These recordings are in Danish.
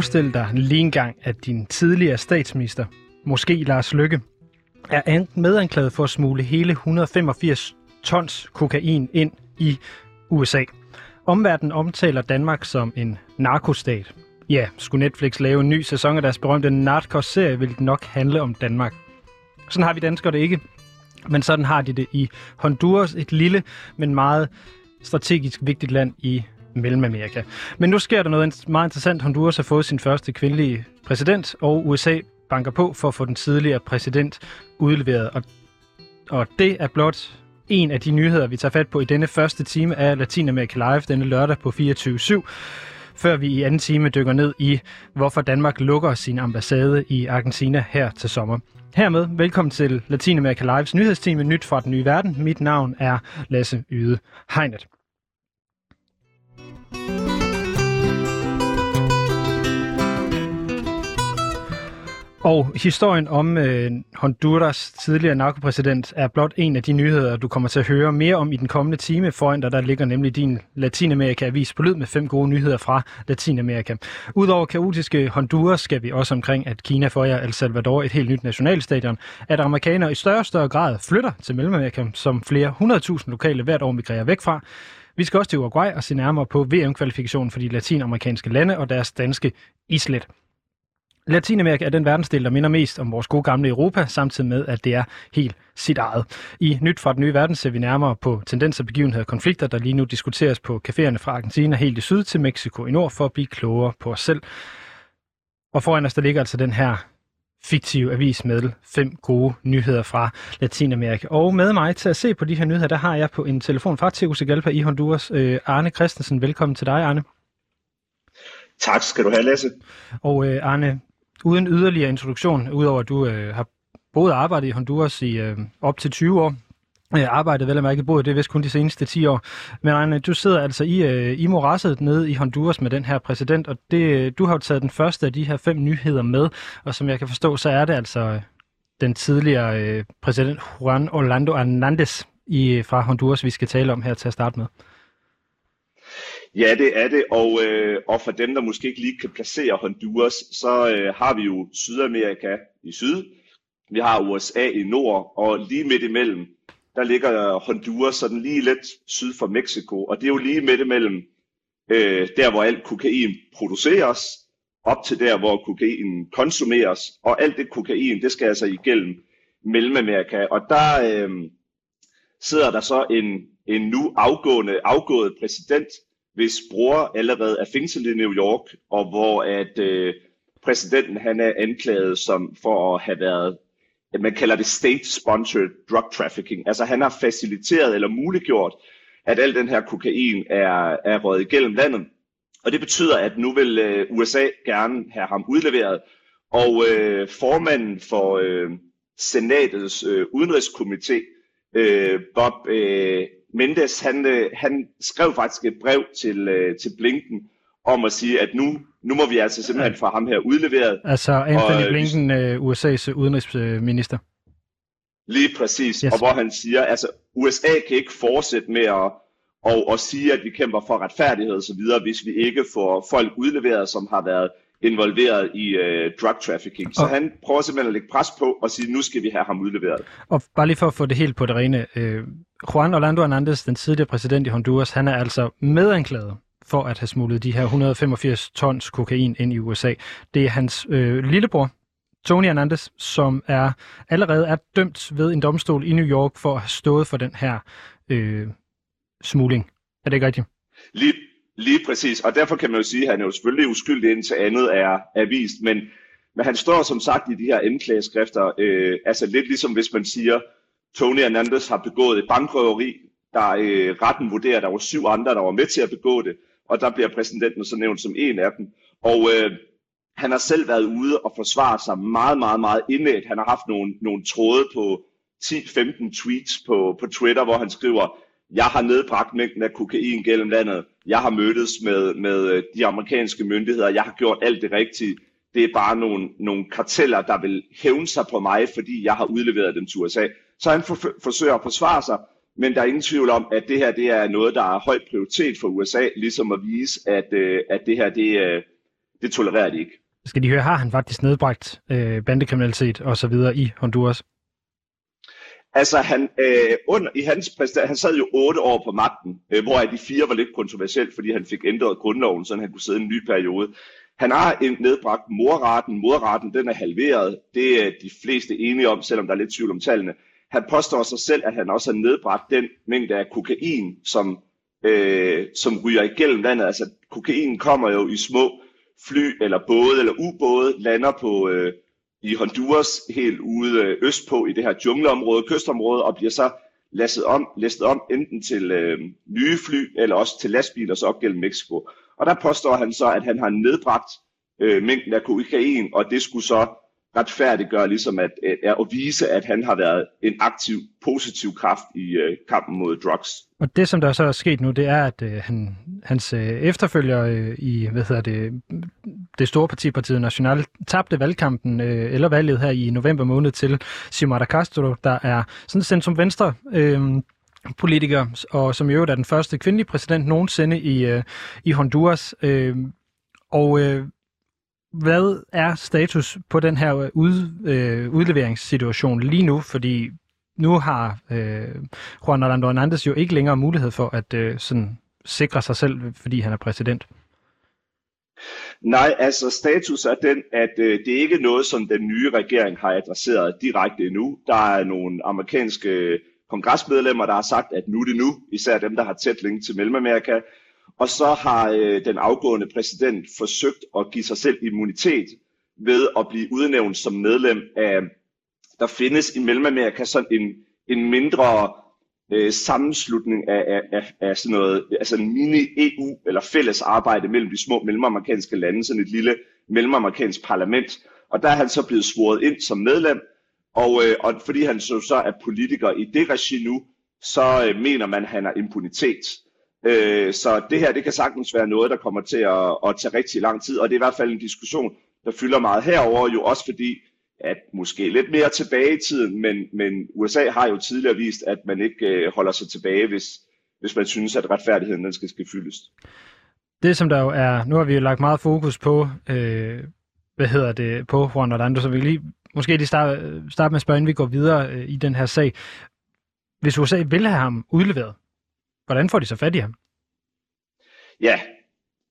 Forestil dig lige engang, at din tidligere statsminister, måske Lars Lykke, er medanklaget for at smule hele 185 tons kokain ind i USA. Omverdenen omtaler Danmark som en narkostat. Ja, skulle Netflix lave en ny sæson af deres berømte Narcos-serie, vil det nok handle om Danmark. Sådan har vi danskere det ikke. Men sådan har de det i Honduras, et lille, men meget strategisk vigtigt land i Mellemamerika. Men nu sker der noget meget interessant. Honduras har fået sin første kvindelige præsident, og USA banker på for at få den tidligere præsident udleveret. Og, og det er blot en af de nyheder, vi tager fat på i denne første time af Latinamerika Live denne lørdag på 24 før vi i anden time dykker ned i, hvorfor Danmark lukker sin ambassade i Argentina her til sommer. Hermed velkommen til Latinamerika Lives nyhedsteam Nyt fra den nye verden. Mit navn er Lasse Yde Hegnet. Og historien om øh, Honduras tidligere narkopræsident er blot en af de nyheder, du kommer til at høre mere om i den kommende time. Foran dig, der ligger nemlig din Latinamerika-avis på lyd med fem gode nyheder fra Latinamerika. Udover kaotiske Honduras skal vi også omkring, at Kina får jer El Salvador et helt nyt nationalstadion, at amerikanere i større og større grad flytter til Mellemamerika, som flere 100.000 lokale hvert år migrerer væk fra. Vi skal også til Uruguay og se nærmere på VM-kvalifikationen for de latinamerikanske lande og deres danske islet. Latinamerika er den verdensdel, der minder mest om vores gode gamle Europa, samtidig med, at det er helt sit eget. I Nyt fra den nye verden ser vi nærmere på tendenser, begivenheder og konflikter, der lige nu diskuteres på caféerne fra Argentina helt i syd til Mexico i nord, for at blive klogere på os selv. Og foran os, der ligger altså den her fiktive avis med fem gode nyheder fra Latinamerika. Og med mig til at se på de her nyheder, der har jeg på en telefon fra Tegucigalpa i Honduras. Øh, Arne Christensen, velkommen til dig, Arne. Tak skal du have, Lasse. Og øh, Arne, uden yderligere introduktion, udover at du øh, har boet og arbejdet i Honduras i øh, op til 20 år, øh, arbejdet vel og mærke boet det er vist kun de seneste 10 år. Men Arne, du sidder altså i, øh, i morasset nede i Honduras med den her præsident, og det, øh, du har jo taget den første af de her fem nyheder med, og som jeg kan forstå, så er det altså øh, den tidligere øh, præsident Juan Orlando Hernandez i, fra Honduras, vi skal tale om her til at starte med. Ja, det er det, og, øh, og for dem, der måske ikke lige kan placere Honduras, så øh, har vi jo Sydamerika i syd, vi har USA i nord, og lige midt imellem, der ligger Honduras sådan lige lidt syd for Mexico, og det er jo lige midt imellem øh, der, hvor alt kokain produceres, op til der, hvor kokain konsumeres, og alt det kokain, det skal altså igennem Mellemamerika, og der øh, sidder der så en, en nu afgående, afgået præsident, hvis bror allerede er fængslet i New York, og hvor at øh, præsidenten han er anklaget som for at have været, man kalder det state-sponsored drug trafficking. Altså han har faciliteret eller muliggjort, at al den her kokain er, er røget igennem landet. Og det betyder, at nu vil øh, USA gerne have ham udleveret. Og øh, formanden for øh, senatets øh, udenrigskomité, øh, Bob øh, Mendes, han, øh, han skrev faktisk et brev til, øh, til Blinken om at sige, at nu, nu må vi altså simpelthen få ham her udleveret. Altså Anthony og, øh, Blinken, øh, USA's udenrigsminister. Lige præcis, yes. og hvor han siger, altså USA kan ikke fortsætte med at og, og sige, at vi kæmper for retfærdighed videre, hvis vi ikke får folk udleveret, som har været involveret i uh, drug trafficking. Så og, han prøver simpelthen at lægge pres på og sige, nu skal vi have ham udleveret. Og bare lige for at få det helt på det rene. Uh, Juan Orlando Hernandez, den tidligere præsident i Honduras, han er altså medanklaget for at have smuglet de her 185 tons kokain ind i USA. Det er hans øh, lillebror, Tony Hernandez, som er allerede er dømt ved en domstol i New York for at have stået for den her øh, smugling. Er det ikke rigtigt? Lige, Lige præcis, og derfor kan man jo sige, at han er jo selvfølgelig uskyldig indtil andet er, er vist, men, men han står som sagt i de her anklageskrifter, øh, altså lidt ligesom hvis man siger, Tony Hernandez har begået et bankrøveri, der øh, retten vurderer, at der var syv andre, der var med til at begå det, og der bliver præsidenten så nævnt som en af dem. Og øh, han har selv været ude og forsvare sig meget, meget, meget indlægt. Han har haft nogle, nogle tråde på 10-15 tweets på, på Twitter, hvor han skriver, jeg har nedbragt mængden af kokain gennem landet. Jeg har mødtes med, med øh, de amerikanske myndigheder. Jeg har gjort alt det rigtige. Det er bare nogle, nogle karteller, der vil hævne sig på mig, fordi jeg har udleveret dem til USA. Så han for, forsøger at forsvare sig, men der er ingen tvivl om, at det her det er noget, der er høj prioritet for USA, ligesom at vise, at, øh, at det her det, øh, det tolererer de ikke. Skal de høre, har han faktisk nedbragt øh, bandekriminalitet og så videre i Honduras? Altså, han, øh, under, i hans præsident, han sad jo otte år på magten, øh, hvor de fire var lidt kontroversielt, fordi han fik ændret grundloven, så han kunne sidde en ny periode. Han har nedbragt morraten. Morraten, den er halveret. Det er de fleste enige om, selvom der er lidt tvivl om tallene. Han påstår sig selv, at han også har nedbragt den mængde af kokain, som, øh, som ryger igennem landet. Altså, kokain kommer jo i små fly eller både eller ubåde, lander på, øh, i Honduras, helt ude øh, østpå i det her jungleområde, kystområde, og bliver så læsset om, læsset om enten til øh, nye fly, eller også til lastbiler, så op gennem Mexico. Og der påstår han så, at han har nedbragt øh, mængden af kokain, og det skulle så retfærdiggøre ligesom at, at, øh, at vise, at han har været en aktiv, positiv kraft i øh, kampen mod drugs. Og det, som der så er sket nu, det er, at øh, han, hans øh, efterfølger øh, i hvad hedder det, det store parti, Partiet National, tabte valgkampen, øh, eller valget her i november måned til Xiomara Castro, der er sådan centrum venstre øh, politiker, og som i øvrigt er den første kvindelige præsident nogensinde i, øh, i Honduras. Øh, og øh, hvad er status på den her øh, ud, øh, udleveringssituation lige nu? Fordi nu har øh, Juan Orlando Hernandez jo ikke længere mulighed for at øh, sådan sikre sig selv, fordi han er præsident. Nej, altså status er den, at øh, det er ikke noget, som den nye regering har adresseret direkte endnu. Der er nogle amerikanske øh, kongresmedlemmer, der har sagt, at nu er det nu, især dem, der har tæt link til Mellemamerika. Og så har øh, den afgående præsident forsøgt at give sig selv immunitet ved at blive udnævnt som medlem af, der findes i Mellemamerika sådan en, en mindre øh, sammenslutning af, af, af, af sådan noget, altså en mini-EU eller fælles arbejde mellem de små mellemamerikanske lande, sådan et lille mellemamerikansk parlament. Og der er han så blevet svoret ind som medlem, og, øh, og fordi han så, så er politiker i det regi nu, så øh, mener man, at han har impunitet. Øh, så det her, det kan sagtens være noget, der kommer til at, at tage rigtig lang tid, og det er i hvert fald en diskussion, der fylder meget herover jo også fordi, at måske lidt mere tilbage i tiden, men, men USA har jo tidligere vist, at man ikke øh, holder sig tilbage, hvis, hvis man synes, at retfærdigheden den skal, skal fyldes. Det som der jo er, nu har vi jo lagt meget fokus på, øh, hvad hedder det, på Juan Orlando, så vi lige måske lige starte, øh, starte med at spørge, inden vi går videre øh, i den her sag. Hvis USA vil have ham udleveret, Hvordan får de så fat i ham? Ja,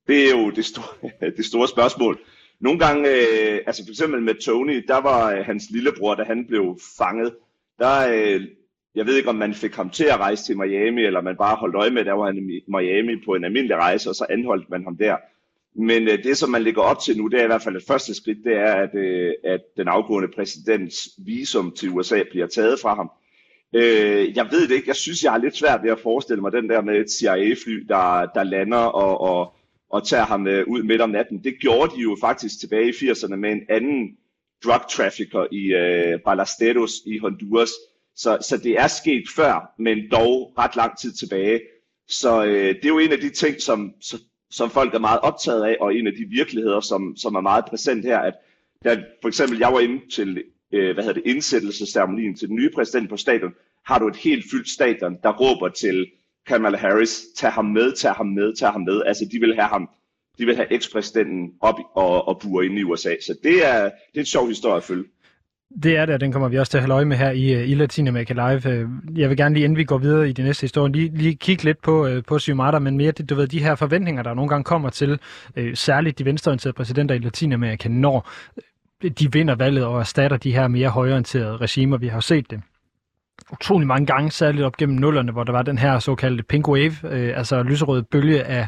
det er jo det store, det store spørgsmål. Nogle gange, øh, altså for eksempel med Tony, der var øh, hans lillebror, da han blev fanget, der, øh, jeg ved ikke om man fik ham til at rejse til Miami, eller man bare holdt øje med, der var han i Miami på en almindelig rejse, og så anholdt man ham der. Men øh, det, som man ligger op til nu, det er i hvert fald et første skridt, det er, at, øh, at den afgående præsidents visum til USA bliver taget fra ham. Øh, jeg ved det ikke. Jeg synes, jeg har lidt svært ved at forestille mig den der med et CIA-fly, der, der lander og, og, og tager ham øh, ud midt om natten. Det gjorde de jo faktisk tilbage i 80'erne med en anden drug trafficker i øh, Ballesteros i Honduras. Så, så det er sket før, men dog ret lang tid tilbage. Så øh, det er jo en af de ting, som, som folk er meget optaget af, og en af de virkeligheder, som, som er meget præsent her, at der, for eksempel, jeg var inde til øh, hvad hedder det, indsættelsesceremonien til den nye præsident på stadion, har du et helt fyldt stadion, der råber til Kamala Harris, tag ham med, tag ham med, tag ham med. Altså, de vil have ham, de vil have ekspræsidenten op og, og bure ind i USA. Så det er, det er en sjov historie at følge. Det er det, og den kommer vi også til at have øje med her i, øh, i Latinamerika Live. Øh, jeg vil gerne lige, inden vi går videre i de næste historier, lige, lige kigge lidt på, øh, på Xiomara, men mere du ved, de her forventninger, der nogle gange kommer til, særligt de venstreorienterede præsidenter i Latinamerika, når de vinder valget og erstatter de her mere højorienterede regimer. Vi har set det utrolig mange gange, særligt op gennem nullerne, hvor der var den her såkaldte pink wave, øh, altså lyserøde bølge af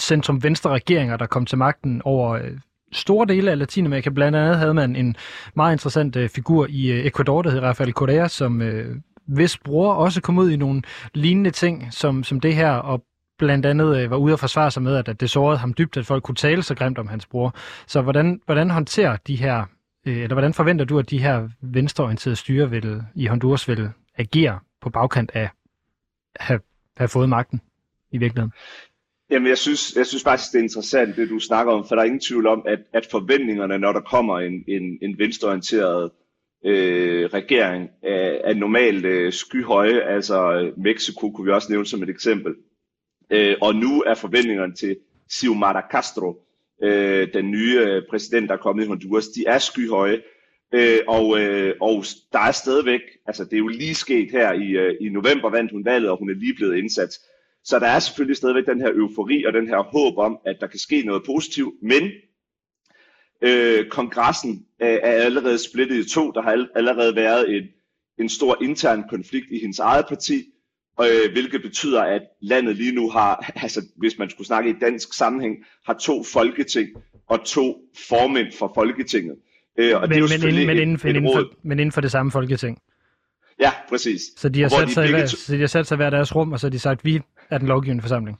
centrum-venstre regeringer, der kom til magten over øh, store dele af Latinamerika. Blandt andet havde man en meget interessant øh, figur i øh, Ecuador, der hed Rafael Correa, som øh, hvis bror også kom ud i nogle lignende ting som, som det her, og blandt andet øh, var ude at forsvare sig med, at, at det sårede ham dybt, at folk kunne tale så grimt om hans bror. Så hvordan, hvordan håndterer de her, øh, eller hvordan forventer du, at de her venstreorienterede styre vil, i Honduras vil agere på bagkant af at have, have fået magten i virkeligheden? Jamen, jeg synes, jeg synes faktisk, det er interessant, det du snakker om, for der er ingen tvivl om, at, at forventningerne, når der kommer en, en, en venstreorienteret øh, regering, er, er normalt øh, skyhøje. Altså, Mexico kunne vi også nævne som et eksempel. Øh, og nu er forventningerne til Xiomara Castro øh, den nye øh, præsident, der er kommet i Honduras, de er skyhøje. Øh, og, øh, og der er stadigvæk, altså det er jo lige sket her i, øh, i november, vandt hun valget, og hun er lige blevet indsat. Så der er selvfølgelig stadigvæk den her eufori og den her håb om, at der kan ske noget positivt, men øh, kongressen er, er allerede splittet i to. Der har allerede været en, en stor intern konflikt i hendes eget parti, øh, hvilket betyder, at landet lige nu har, altså hvis man skulle snakke i dansk sammenhæng, har to folketing og to formænd for Folketinget. Øh, og men, det er jo men, inden, men, inden, for, inden, for, men inden for det samme folketing? Ja, præcis. Så de har, sat de sig, hver, så de har sat sig hver deres rum, og så har de sagt, vi er den lovgivende forsamling?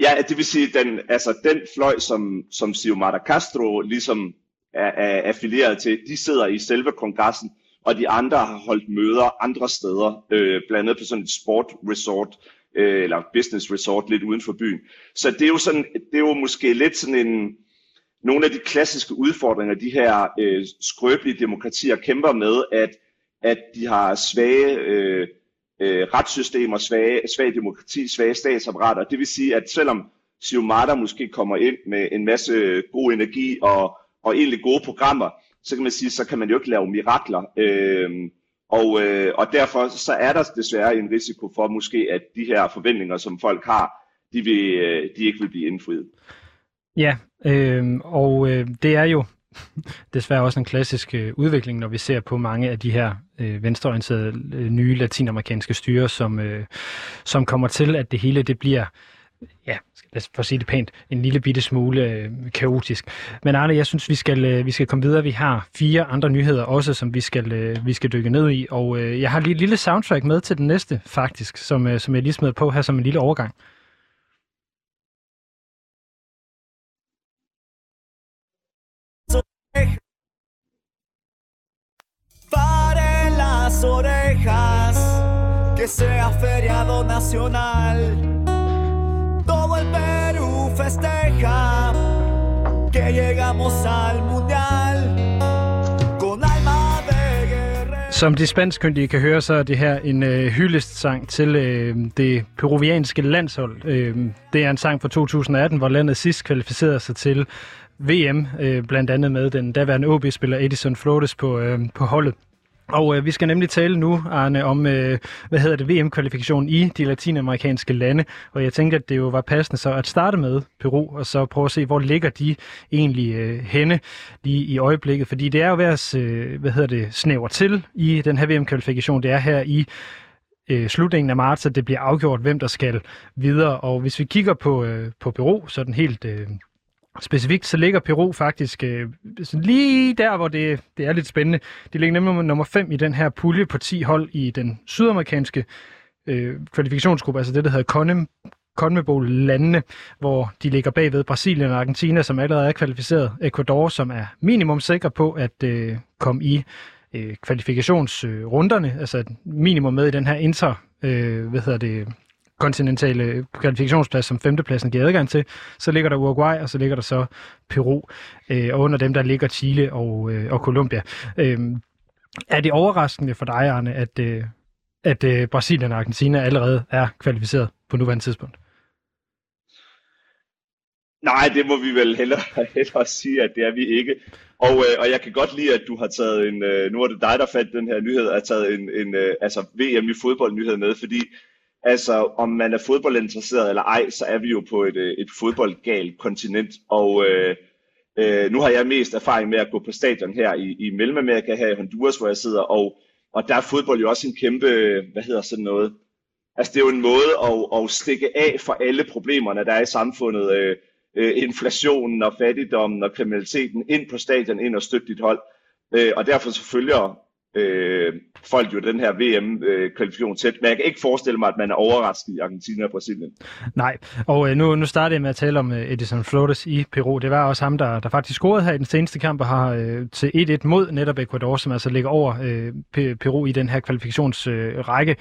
Ja, det vil sige, den, altså den fløj, som, som Xiomara Castro ligesom er, er affilieret til, de sidder i selve kongressen, og de andre har holdt møder andre steder, øh, blandt andet på sådan et sport resort, øh, eller business resort lidt uden for byen. Så det er jo, sådan, det er jo måske lidt sådan en, nogle af de klassiske udfordringer, de her øh, skrøbelige demokratier kæmper med, at, at de har svage øh, øh, retssystemer, svage, svage demokrati, svage statsapparater. Det vil sige, at selvom Siumata måske kommer ind med en masse god energi og, og egentlig gode programmer, så kan man sige, så kan man jo ikke lave mirakler. Øh, og, øh, og derfor så er der desværre en risiko for måske, at de her forventninger, som folk har, de, vil, øh, de ikke vil blive indfriet. Ja, øh, og øh, det er jo desværre også en klassisk øh, udvikling, når vi ser på mange af de her øh, venstreorienterede øh, nye latinamerikanske styre, som, øh, som kommer til, at det hele det bliver ja, lad os for at sige det pænt, en lille bitte smule øh, kaotisk. Men Arne, jeg synes, vi skal, øh, vi skal komme videre. Vi har fire andre nyheder også, som vi skal, øh, vi skal dykke ned i, og øh, jeg har lige et lille soundtrack med til den næste, faktisk, som, øh, som jeg lige smed på her som en lille overgang. orejas, que sea feriado nacional. Festeja que llegamos al mundial. con alma de guerrero. Som de spanskkyndige kan høre, så er det her en øh, hyldestsang til øh, det peruvianske landshold. Øh, det er en sang fra 2018, hvor landet sidst kvalificerede sig til VM, øh, blandt andet med den daværende OB-spiller Edison Flores på, øh, på holdet. Og øh, vi skal nemlig tale nu, Arne, om, øh, hvad hedder det, VM-kvalifikationen i de latinamerikanske lande. Og jeg tænker, at det jo var passende så at starte med Peru, og så prøve at se, hvor ligger de egentlig øh, henne lige i øjeblikket. Fordi det er jo ved at, øh, hvad hedder det, snæver til i den her VM-kvalifikation. Det er her i øh, slutningen af marts, at det bliver afgjort, hvem der skal videre. Og hvis vi kigger på, øh, på Peru, så er den helt... Øh, Specifikt så ligger Peru faktisk øh, lige der, hvor det, det er lidt spændende. De ligger nemlig nummer 5 i den her pulje på 10 hold i den sydamerikanske øh, kvalifikationsgruppe, altså det, der hedder CONMEBOL CONMEBOL-landene, hvor de ligger bagved Brasilien og Argentina, som allerede er kvalificeret. Ecuador, som er minimum sikker på at øh, komme i øh, kvalifikationsrunderne, altså minimum med i den her inter, øh, hvad hedder det, kontinentale kvalifikationsplads, som femtepladsen giver adgang til. Så ligger der Uruguay, og så ligger der så Peru. Øh, og under dem, der ligger Chile og, øh, og Colombia. Øh, er det overraskende for dig, Arne, at, øh, at øh, Brasilien og Argentina allerede er kvalificeret på nuværende tidspunkt? Nej, det må vi vel hellere, hellere sige, at det er vi ikke. Og, øh, og jeg kan godt lide, at du har taget en, øh, nu er det dig, der fandt den her nyhed, har taget en, en øh, altså VM i fodbold nyhed med, fordi Altså, om man er fodboldinteresseret eller ej, så er vi jo på et, øh, et fodboldgalt kontinent, og øh, øh, nu har jeg mest erfaring med at gå på stadion her i, i Mellemamerika, her i Honduras, hvor jeg sidder, og, og der er fodbold jo også en kæmpe, hvad hedder sådan noget, altså det er jo en måde at, at stikke af for alle problemerne, der er i samfundet, øh, øh, inflationen og fattigdommen og kriminaliteten, ind på stadion, ind og støtte dit hold, øh, og derfor så følger øh, folk jo den her VM-kvalifikation øh, tæt. Men jeg kan ikke forestille mig, at man er overrasket i Argentina og Brasilien. Nej, og øh, nu, nu starter jeg med at tale om øh, Edison Flores i Peru. Det var også ham, der, der faktisk scorede her i den seneste kamp og har øh, til 1-1 mod netop Ecuador, som altså ligger over øh, Peru i den her kvalifikationsrække.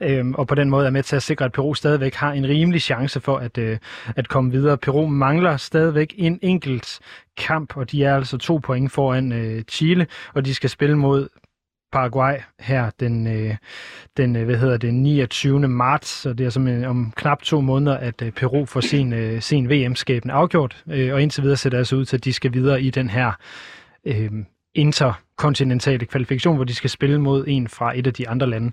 Øh, øh, og på den måde er med til at sikre, at Peru stadigvæk har en rimelig chance for at, øh, at komme videre. Peru mangler stadigvæk en enkelt kamp, og de er altså to point foran øh, Chile, og de skal spille mod Paraguay her den, øh, den øh, hvad hedder det, 29. marts, så det er som øh, om knap to måneder, at øh, Peru får sin, øh, sin VM-skæbne afgjort, øh, og indtil videre ser det altså ud til, at de skal videre i den her øh, interkontinentale kvalifikation, hvor de skal spille mod en fra et af de andre lande.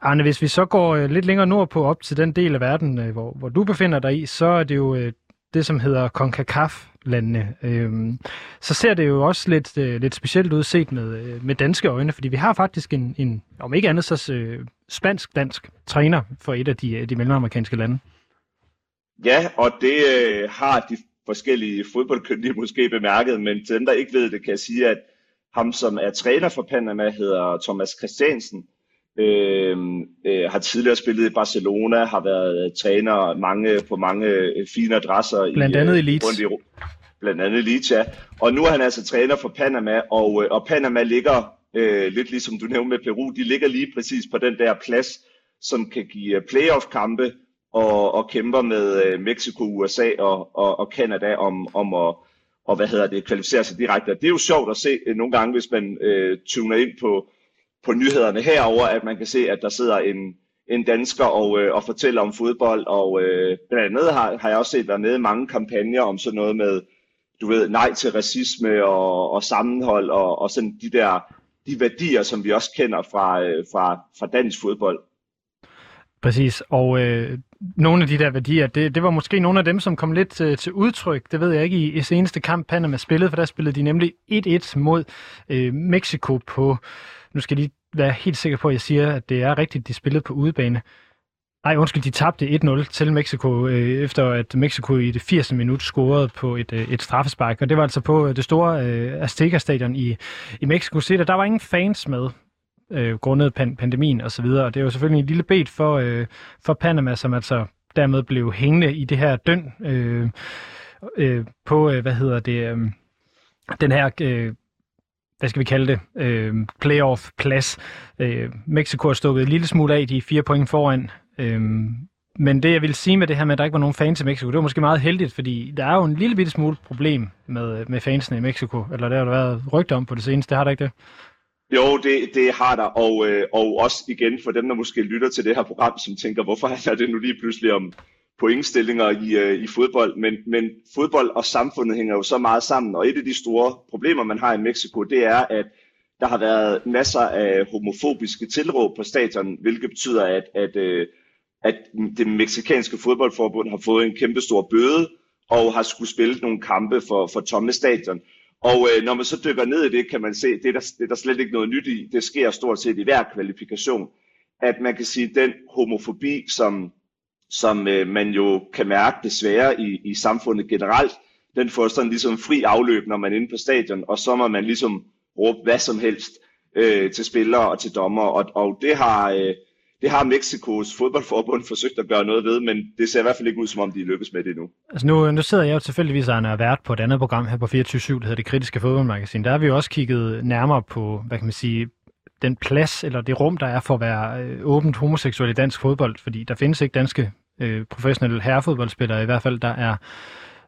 Arne, hvis vi så går lidt længere nordpå op til den del af verden, hvor, hvor du befinder dig i, så er det jo det, som hedder CONCACAF-landene. øh, så ser det jo også lidt, øh, lidt specielt ud set med, øh, med danske øjne, fordi vi har faktisk en, en om ikke andet så øh, spansk-dansk træner for et af de, øh, de mellemamerikanske lande. Ja, og det øh, har de forskellige fodboldkyndige måske bemærket, men til dem, der ikke ved det, kan jeg sige, at ham, som er træner for Panama, hedder Thomas Christiansen, øh, øh, har tidligere spillet i Barcelona, har været træner mange, på mange øh, fine adresser. Blandt i, andet øh, i Leeds. I, blandt andet Leeds, ja. Og nu er han altså træner for Panama, og, øh, og Panama ligger, øh, lidt ligesom du nævnte med Peru, de ligger lige præcis på den der plads, som kan give playoff-kampe, og, og kæmper med øh, Mexico, USA og, og, og Canada om, om at og hvad hedder det, kvalificere sig direkte. Det er jo sjovt at se øh, nogle gange, hvis man øh, tuner ind på, på nyhederne herover, at man kan se, at der sidder en, en dansker og, øh, og fortæller om fodbold, og øh, blandt andet har, har jeg også set været med i mange kampagner om sådan noget med, du ved, nej til racisme og, og sammenhold, og, og sådan de der de værdier, som vi også kender fra, øh, fra, fra dansk fodbold. Præcis, og øh, nogle af de der værdier, det, det var måske nogle af dem, som kom lidt øh, til udtryk, det ved jeg ikke, i, i seneste kamp Panama spillede, for der spillede de nemlig 1-1 mod øh, Mexico på, nu skal jeg lige være helt sikker på, at jeg siger, at det er rigtigt, de spillede på udebane. Nej, undskyld, de tabte 1-0 til Mexico, øh, efter at Mexico i det 80. minut scorede på et, øh, et straffespark. Og det var altså på øh, det store øh, Azteca-stadion i, i Mexico City. Der var ingen fans med, øh, grundet pan- pandemien osv. Og, og det er jo selvfølgelig en lille bed for, øh, for Panama, som altså dermed blev hængende i det her døn øh, øh, på, øh, hvad hedder det, øh, den her... Øh, hvad skal vi kalde det, øh, playoff-plads. Øh, Mexico har stukket en lille smule af, de er fire point foran. Øh, men det, jeg vil sige med det her med, at der ikke var nogen fans i Mexico, det var måske meget heldigt, fordi der er jo en lille bitte smule problem med, med fansene i Mexico, eller der har der været rygter om på det seneste, har der ikke det? Jo, det, det har der, og, øh, og også igen for dem, der måske lytter til det her program, som tænker, hvorfor er det nu lige pludselig om pointstillinger i, øh, i fodbold, men, men fodbold og samfundet hænger jo så meget sammen, og et af de store problemer, man har i Mexico, det er, at der har været masser af homofobiske tilråb på stadion, hvilket betyder, at, at, øh, at det meksikanske fodboldforbund har fået en kæmpe stor bøde, og har skulle spille nogle kampe for, for tomme stadion. Og øh, når man så dykker ned i det, kan man se, det er, der, det er der slet ikke noget nyt i. Det sker stort set i hver kvalifikation. At man kan sige, den homofobi, som, som øh, man jo kan mærke desværre i, i samfundet generelt, den får sådan ligesom fri afløb, når man er inde på stadion, og så må man ligesom råbe hvad som helst øh, til spillere og til dommer. Og, og det har... Øh, det har Mexikos fodboldforbund forsøgt at gøre noget ved, men det ser i hvert fald ikke ud, som om de lykkes med det nu. Altså nu, nu sidder jeg jo tilfældigvis og er vært på et andet program her på 24 der hedder Det Kritiske Fodboldmagasin. Der har vi jo også kigget nærmere på, hvad kan man sige, den plads eller det rum, der er for at være øh, åbent homoseksuel i dansk fodbold, fordi der findes ikke danske øh, professionelle herrefodboldspillere i hvert fald, der er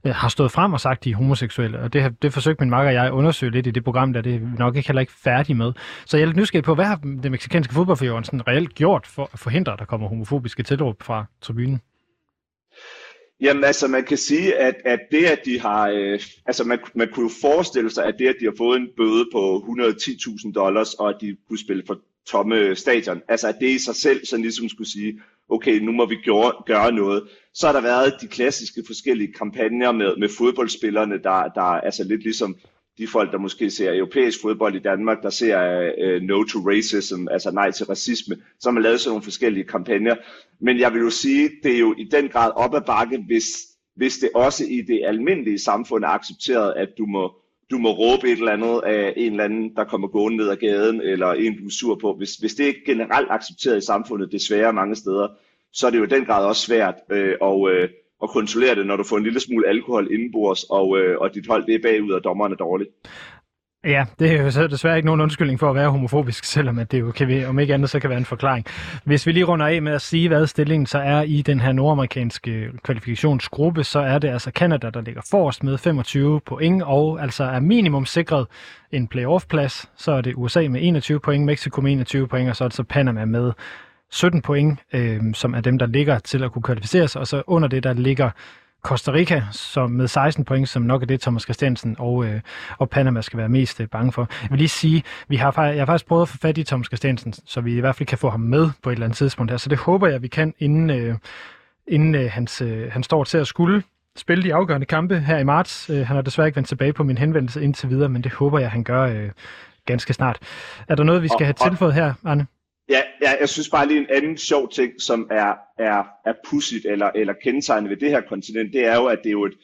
øh, har stået frem og sagt, at de er homoseksuelle. Og det, det forsøgte min makker og jeg at undersøge lidt i det program, der det er nok ikke heller ikke færdig med. Så jeg er lidt nysgerrig på, hvad har det meksikanske fodboldforbund sådan reelt gjort for at forhindre, at der kommer homofobiske tilråb fra tribunen? Jamen altså, man kan sige, at, at det, at de har, øh, altså man, man kunne jo forestille sig, at det, at de har fået en bøde på 110.000 dollars, og at de kunne spille for tomme stadion, altså at det i sig selv sådan ligesom skulle sige, okay, nu må vi gøre, gøre noget. Så har der været de klassiske forskellige kampagner med, med fodboldspillerne, der, der altså lidt ligesom de folk, der måske ser europæisk fodbold i Danmark, der ser uh, no to racism, altså nej til racisme, så har man lavet sådan nogle forskellige kampagner. Men jeg vil jo sige, det er jo i den grad op ad bakke, hvis, hvis det også i det almindelige samfund er accepteret, at du må, du må råbe et eller andet af en eller anden, der kommer gående ned ad gaden, eller en, du er sur på. Hvis, hvis det er generelt accepteret i samfundet, desværre mange steder, så er det jo i den grad også svært øh, og, øh, at kontrollere det, når du får en lille smule alkohol indenbords, og, øh, og dit hold det er bagud, og dommeren er dårligt. Ja, det er jo så desværre ikke nogen undskyldning for at være homofobisk, selvom at det jo kan vi, om ikke andet så kan være en forklaring. Hvis vi lige runder af med at sige, hvad stillingen så er i den her nordamerikanske kvalifikationsgruppe, så er det altså Canada, der ligger forrest med 25 point, og altså er minimum sikret en playoff-plads. Så er det USA med 21 point, Mexico med 21 point, og så er det så Panama med 17 point, øh, som er dem, der ligger til at kunne kvalificere sig, og så under det, der ligger Costa Rica som med 16 point, som nok er det, Thomas Christiansen og, øh, og Panama skal være mest øh, bange for. Jeg vil lige sige, vi har, jeg har faktisk prøvet at få fat i Thomas Christiansen, så vi i hvert fald kan få ham med på et eller andet tidspunkt her. Så det håber jeg, vi kan, inden, øh, inden øh, hans, øh, han står til at skulle spille de afgørende kampe her i marts. Øh, han har desværre ikke vendt tilbage på min henvendelse indtil videre, men det håber jeg, han gør øh, ganske snart. Er der noget, vi skal have tilføjet her, Arne? Ja, ja, jeg synes bare lige en anden sjov ting, som er, er, er pudsigt eller, eller kendetegnende ved det her kontinent, det er jo, at det er jo et,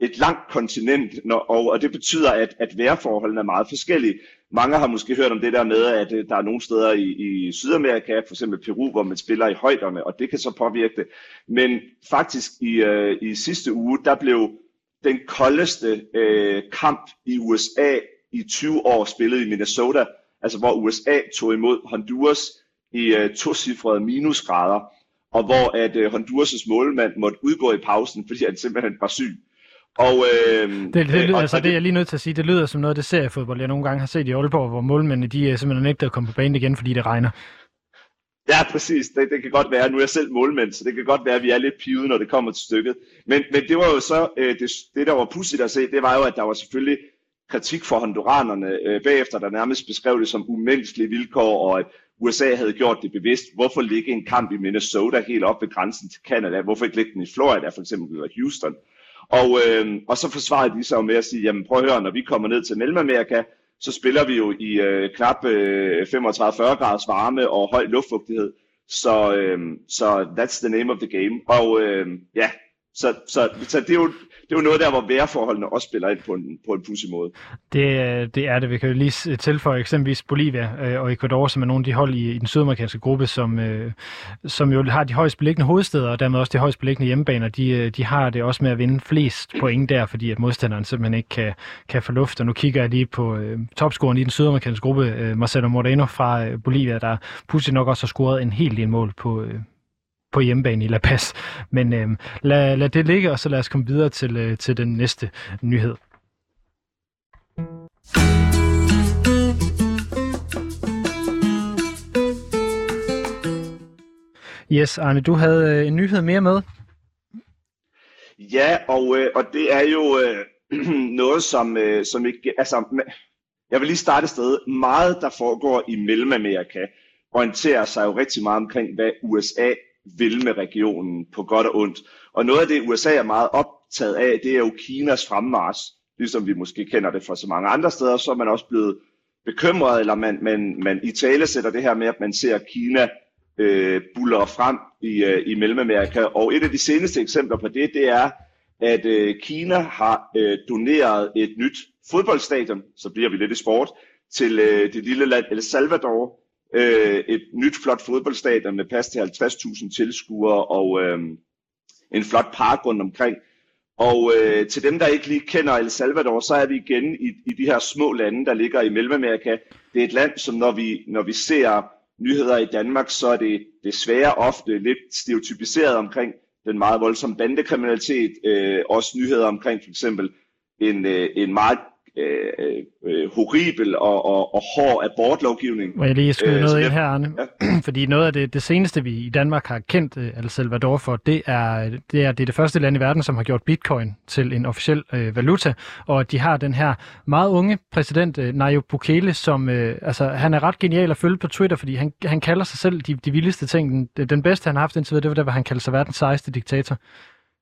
et langt kontinent, når, og, og det betyder, at, at vejrforholdene er meget forskellige. Mange har måske hørt om det der med, at øh, der er nogle steder i, i Sydamerika, for eksempel Peru, hvor man spiller i højderne, og det kan så påvirke det. Men faktisk i, øh, i sidste uge, der blev den koldeste øh, kamp i USA i 20 år spillet i Minnesota, altså hvor USA tog imod Honduras i uh, tocifrede minusgrader, og hvor at uh, Honduras' målmand måtte udgå i pausen, fordi han simpelthen var syg. Og, øh, det, det, lyder, og, altså, det, det er jeg lige nødt til at sige, det lyder som noget af det seriefodbold, jeg nogle gange har set i Aalborg, hvor målmændene de er simpelthen ikke at komme på banen igen, fordi det regner. Ja, præcis. Det, det kan godt være. Nu er jeg selv målmand, så det kan godt være, at vi er lidt pivet, når det kommer til stykket. Men, men det var jo så, øh, det, det der var pudsigt at se, det var jo, at der var selvfølgelig kritik for honduranerne øh, bagefter, der nærmest beskrev det som umenneskelige vilkår, og at USA havde gjort det bevidst. Hvorfor ligge en kamp i Minnesota helt op ved grænsen til Canada? Hvorfor ikke ligge den i Florida, for eksempel, eller Houston? Og, øh, og så forsvarede de sig med at sige, jamen prøv at høre, når vi kommer ned til Mellemamerika, så spiller vi jo i øh, knap øh, 35-40 graders varme og høj luftfugtighed. Så, øh, så that's the name of the game. Og øh, ja, så, så, så det, er jo, det er jo noget der, hvor vejrforholdene også spiller ind på en, på en pussy måde. Det, det er det. Vi kan jo lige tilføje eksempelvis Bolivia øh, og Ecuador, som er nogle af de hold i, i den sydamerikanske gruppe, som, øh, som jo har de højst beliggende hovedsteder, og dermed også de højst beliggende hjemmebaner. De, øh, de har det også med at vinde flest point der, fordi at modstanderen simpelthen ikke kan, kan få luft. Og nu kigger jeg lige på øh, topscoren i den sydamerikanske gruppe, øh, Marcelo Moreno fra øh, Bolivia, der pludselig nok også har scoret en helt del mål på, øh, på hjemmebane i La Paz. Men øh, lad, lad det ligge, og så lad os komme videre til, øh, til den næste nyhed. Yes, Arne, du havde øh, en nyhed mere med. Ja, og, øh, og det er jo øh, noget, som, øh, som ikke... Altså, jeg vil lige starte et sted. Meget, der foregår i Mellemamerika, orienterer sig jo rigtig meget omkring, hvad USA vil med regionen på godt og ondt. Og noget af det, USA er meget optaget af, det er jo Kinas fremmars. Ligesom vi måske kender det fra så mange andre steder, så er man også blevet bekymret, eller man, man, man i tale sætter det her med, at man ser Kina øh, buller frem i, øh, i Mellemamerika. Og et af de seneste eksempler på det, det er, at øh, Kina har øh, doneret et nyt fodboldstadion, så bliver vi lidt i sport, til øh, det lille land El Salvador, øh, et nyt flot fodboldstadion med plads til 50.000 tilskuere og øh, en flot park rundt omkring. Og øh, til dem, der ikke lige kender El Salvador, så er vi igen i, i de her små lande, der ligger i Mellemamerika. Det er et land, som når vi, når vi ser nyheder i Danmark, så er det desværre ofte lidt stereotypiseret omkring den meget voldsomme bandekriminalitet. Øh, også nyheder omkring for eksempel en, øh, en meget øh, øh, horribel og, og, og hård abortlovgivning. Må jeg lige skrive øh, noget ind her, Arne? Ja. Fordi noget af det, det seneste, vi i Danmark har kendt uh, El Salvador for, det er, det er det, er det første land i verden, som har gjort bitcoin til en officiel øh, valuta, og de har den her meget unge præsident, øh, Nayib Bukele, som øh, altså, han er ret genial at følge på Twitter, fordi han, han kalder sig selv de, de vildeste ting. Den, den bedste, han har haft indtil videre, det var der, hvor han kaldte sig verdens sejeste diktator.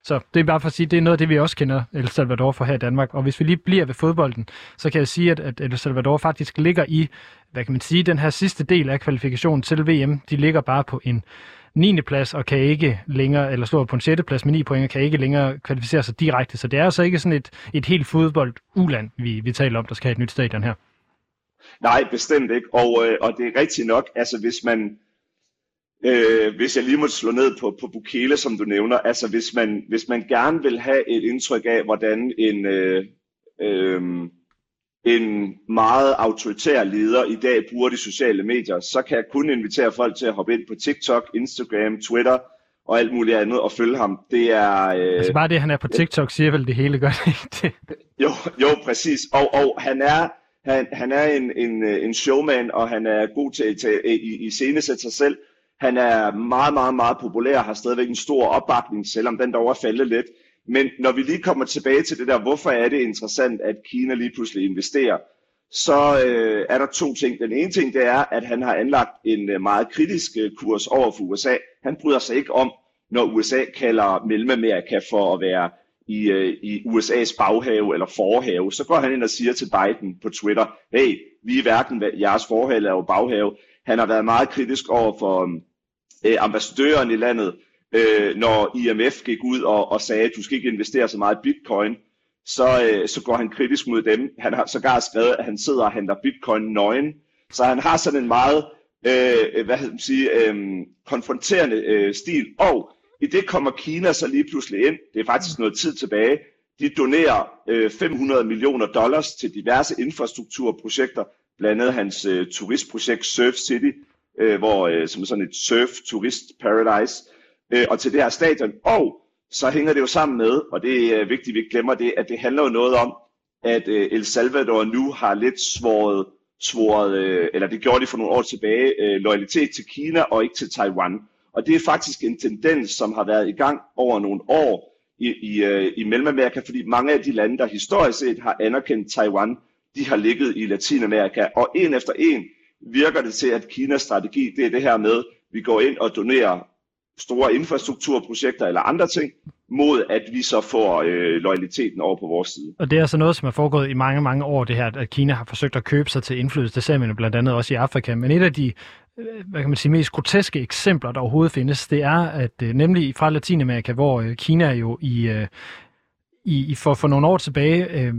Så det er bare for at sige, det er noget af det, vi også kender El Salvador for her i Danmark. Og hvis vi lige bliver ved fodbolden, så kan jeg sige, at, at El Salvador faktisk ligger i, hvad kan man sige, den her sidste del af kvalifikationen til VM. De ligger bare på en 9. plads og kan ikke længere, eller står på en 6. plads med 9 point, og kan ikke længere kvalificere sig direkte. Så det er altså ikke sådan et, et helt fodbold-uland, vi, vi taler om, der skal have et nyt stadion her. Nej, bestemt ikke. Og, øh, og det er rigtigt nok, altså hvis man, Øh, hvis jeg lige må slå ned på, på Bukele, som du nævner, altså hvis man, hvis man gerne vil have et indtryk af, hvordan en, øh, øh, en meget autoritær leder i dag bruger de sociale medier, så kan jeg kun invitere folk til at hoppe ind på TikTok, Instagram, Twitter og alt muligt andet og følge ham. Det er... Øh, altså bare det, han er på TikTok, siger vel det hele gør det jo, jo, præcis. Og, og han er, han, han er en, en, en showman, og han er god til, til i, i scenesætte sig selv. Han er meget, meget, meget populær, har stadigvæk en stor opbakning, selvom den dog er faldet lidt. Men når vi lige kommer tilbage til det der, hvorfor er det interessant, at Kina lige pludselig investerer, så øh, er der to ting. Den ene ting, det er, at han har anlagt en øh, meget kritisk øh, kurs over for USA. Han bryder sig ikke om, når USA kalder Mellemamerika for at være i, øh, i USA's baghave eller forhave. Så går han ind og siger til Biden på Twitter, hey, vi er hverken jeres forhave eller baghave. Han har været meget kritisk over for øhm, øh, ambassadøren i landet, øh, når IMF gik ud og, og sagde, at du skal ikke investere så meget i bitcoin, så, øh, så går han kritisk mod dem. Han har sågar skrevet, at han sidder og henter bitcoin nøgen. Så han har sådan en meget øh, øh hvad skal man sige, øh, konfronterende øh, stil. Og i det kommer Kina så lige pludselig ind. Det er faktisk noget tid tilbage. De donerer øh, 500 millioner dollars til diverse infrastrukturprojekter, blandt andet hans øh, turistprojekt Surf City, øh, hvor, øh, som sådan et surf turist paradise, øh, og til det her stadion. Og så hænger det jo sammen med, og det er vigtigt, at vi glemmer det, at det handler jo noget om, at øh, El Salvador nu har lidt svoret, svoret øh, eller det gjorde de for nogle år tilbage, øh, loyalitet til Kina og ikke til Taiwan. Og det er faktisk en tendens, som har været i gang over nogle år i, i, øh, i Mellemamerika, fordi mange af de lande, der historisk set har anerkendt Taiwan, de har ligget i Latinamerika. Og en efter en virker det til, at Kinas strategi, det er det her med, at vi går ind og donerer store infrastrukturprojekter eller andre ting, mod at vi så får øh, loyaliteten over på vores side. Og det er altså noget, som er foregået i mange, mange år, det her, at Kina har forsøgt at købe sig til indflydelse. Det ser man blandt andet også i Afrika. Men et af de øh, hvad kan man sige, mest groteske eksempler, der overhovedet findes, det er, at øh, nemlig fra Latinamerika, hvor øh, Kina jo i, i for, for nogle år tilbage øh,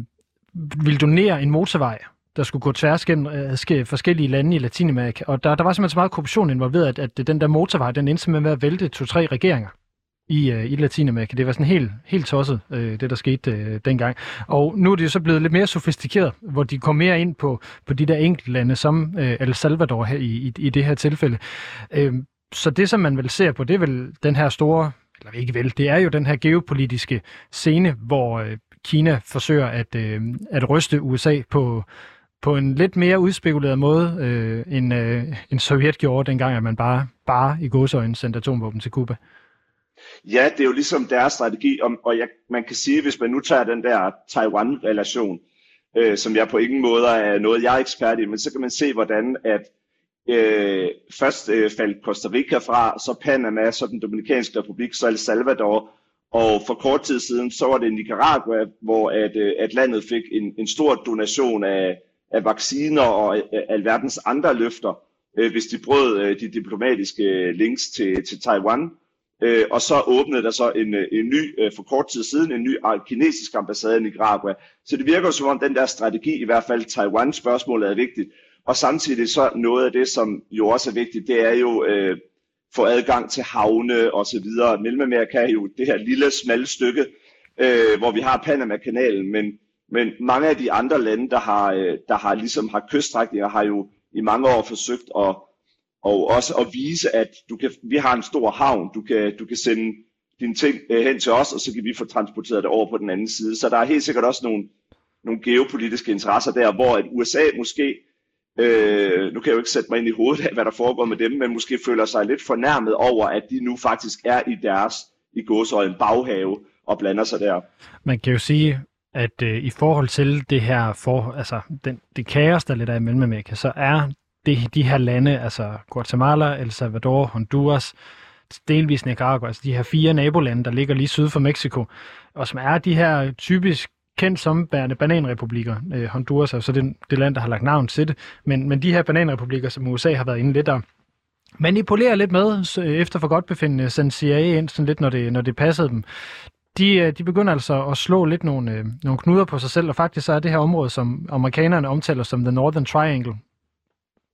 ville donere en motorvej der skulle gå tværs gennem øh, forskellige lande i Latinamerika. Og der, der var simpelthen så meget korruption involveret, at, at den der motorvej, den endte simpelthen med at vælte to-tre regeringer i, uh, i Latinamerika. Det var sådan helt, helt tosset, uh, det der skete uh, dengang. Og nu er det jo så blevet lidt mere sofistikeret, hvor de kom mere ind på, på de der enkelte lande, som uh, El Salvador her i, i, i det her tilfælde. Uh, så det, som man vel ser på, det er vel den her store, eller ikke vel, det er jo den her geopolitiske scene, hvor uh, Kina forsøger at, øh, at ryste USA på, på en lidt mere udspekuleret måde, øh, end, øh, end Sovjet gjorde dengang, at man bare, bare i godsøjne sendte atomvåben til Kuba. Ja, det er jo ligesom deres strategi, og, og jeg, man kan sige, hvis man nu tager den der Taiwan-relation, øh, som jeg på ingen måde er noget, jeg er ekspert i, men så kan man se, hvordan at øh, først øh, faldt Costa Rica fra, så Panama, så den Dominikanske Republik, så El Salvador, og for kort tid siden, så var det Nicaragua, hvor at, øh, at landet fik en, en stor donation af, af vacciner og øh, alverdens andre løfter, øh, hvis de brød øh, de diplomatiske øh, links til, til Taiwan. Øh, og så åbnede der så en, en ny, for kort tid siden, en ny kinesisk ambassade i Nicaragua. Så det virker som om den der strategi, i hvert fald Taiwan-spørgsmålet er vigtigt. Og samtidig så noget af det, som jo også er vigtigt, det er jo øh, få adgang til havne og så videre. Mellemamerika er jo det her lille, smalle stykke, øh, hvor vi har Panama-kanalen, men men mange af de andre lande, der har, øh, der har ligesom har kyststrækninger, har jo i mange år forsøgt at, og også at vise, at du kan, vi har en stor havn, du kan, du kan sende dine ting øh, hen til os, og så kan vi få transporteret det over på den anden side. Så der er helt sikkert også nogle, nogle geopolitiske interesser der, hvor at USA måske, øh, nu kan jeg jo ikke sætte mig ind i hovedet af, hvad der foregår med dem, men måske føler sig lidt fornærmet over, at de nu faktisk er i deres, i gåsøjlen, baghave og blander sig der. Man kan jo sige, at øh, i forhold til det her, for, altså den, det kaos, der lidt er i Mellemamerika, så er det, de her lande, altså Guatemala, El Salvador, Honduras, delvis Nicaragua, altså de her fire nabolande, der ligger lige syd for Mexico, og som er de her typisk kendt som bærende bananrepublikker. Øh, Honduras er jo så det, det land, der har lagt navn til det, men, men de her bananrepublikker, som USA har været inde lidt og manipulere lidt med, så øh, efter for godt befindende, sendte CIA ind sådan lidt, når det, når det passede dem de, øh, de begynder altså at slå lidt nogle, øh, nogle knuder på sig selv, og faktisk så er det her område, som amerikanerne omtaler som The Northern Triangle,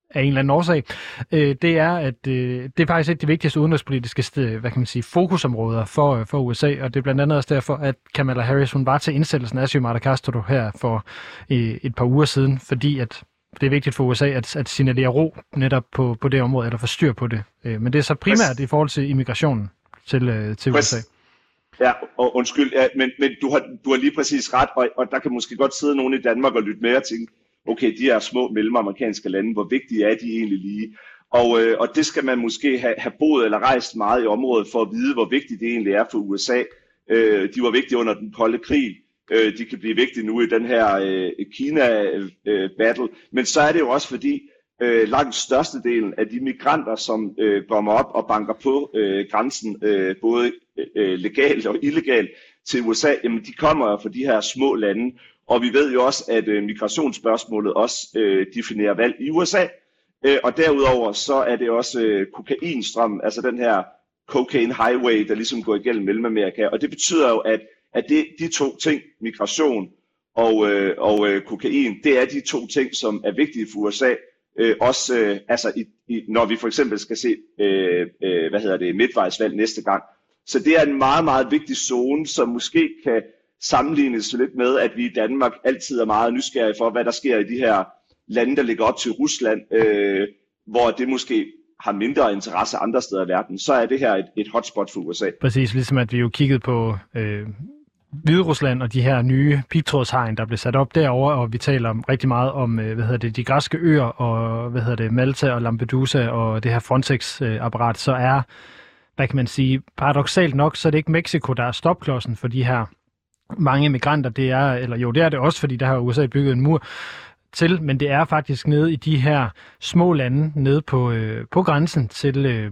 af en eller anden årsag, øh, det er, at øh, det er faktisk ikke det vigtigste udenrigspolitiske sted, hvad kan man sige, fokusområder for, for USA, og det er blandt andet også derfor, at Kamala Harris hun var til indsættelsen af Xiomara Castro her for øh, et par uger siden, fordi at det er vigtigt for USA at, at signalere ro netop på, på det område, eller få styr på det. Øh, men det er så primært i forhold til immigrationen til, øh, til USA. Ja, og undskyld, ja, men, men du, har, du har lige præcis ret, og, og der kan måske godt sidde nogen i Danmark og lytte med og tænke, okay, de her små mellemamerikanske lande, hvor vigtige er de egentlig lige? Og, øh, og det skal man måske have, have boet eller rejst meget i området for at vide, hvor vigtigt det egentlig er for USA. Øh, de var vigtige under den kolde krig. Øh, de kan blive vigtige nu i den her øh, Kina-battle. Øh, Men så er det jo også fordi, øh, langt størstedelen af de migranter, som øh, kommer op og banker på øh, grænsen, øh, både øh, øh legalt og illegalt til USA, jamen de kommer fra de her små lande, og vi ved jo også, at øh, migrationsspørgsmålet også øh, definerer valg i USA. Øh, og derudover så er det også øh, kokainstrøm, altså den her cocaine highway, der ligesom går igennem Mellemamerika. Og det betyder jo, at, at det, de to ting, migration og, øh, og øh, kokain, det er de to ting, som er vigtige for USA. Øh, også øh, altså i, i, når vi for eksempel skal se øh, øh, hvad hedder det, midtvejsvalg næste gang. Så det er en meget, meget vigtig zone, som måske kan sammenlignes lidt med, at vi i Danmark altid er meget nysgerrige for, hvad der sker i de her lande, der ligger op til Rusland, øh, hvor det måske har mindre interesse andre steder i verden, så er det her et, et hotspot for USA. Præcis, ligesom at vi jo kiggede på øh, Hvide Rusland og de her nye pigtrådshegn, der blev sat op derover, og vi taler om, rigtig meget om øh, hvad hedder det, de græske øer, og hvad hedder det, Malta og Lampedusa og det her Frontex-apparat, øh, så er, hvad kan man sige, paradoxalt nok, så er det ikke Mexico, der er stopklodsen for de her mange migranter, det er, eller jo, det er det også, fordi der har USA bygget en mur til, men det er faktisk nede i de her små lande, nede på, øh, på grænsen til, øh,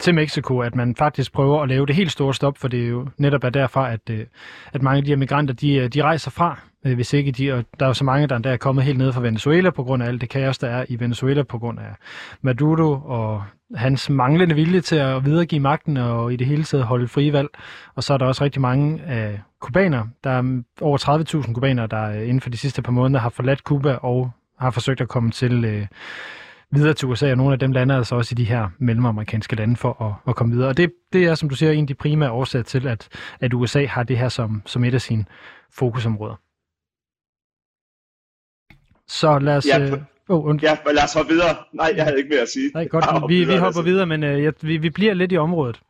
til Mexico, at man faktisk prøver at lave det helt store stop, for det er jo netop er derfra, at, øh, at mange af de her migranter, de, øh, de rejser fra, øh, hvis ikke de, og der er jo så mange, der, der er kommet helt ned fra Venezuela på grund af alt det kaos, der er i Venezuela på grund af Maduro og hans manglende vilje til at videregive magten og i det hele taget holde frivalg. Og så er der også rigtig mange af kubaner. Der er over 30.000 kubaner, der inden for de sidste par måneder har forladt Kuba og har forsøgt at komme til øh, videre til USA, og nogle af dem lander altså også i de her mellemamerikanske lande for at, at komme videre. Og det, det er, som du siger, en af de primære årsager til, at, at USA har det her som, som et af sine fokusområder. Så lad os... Ja, øh, oh, und... ja lad os hoppe videre. Nej, jeg havde ikke mere at sige. Nej, godt. Vi, vi, videre, vi hopper videre, men ja, vi, vi bliver lidt i området.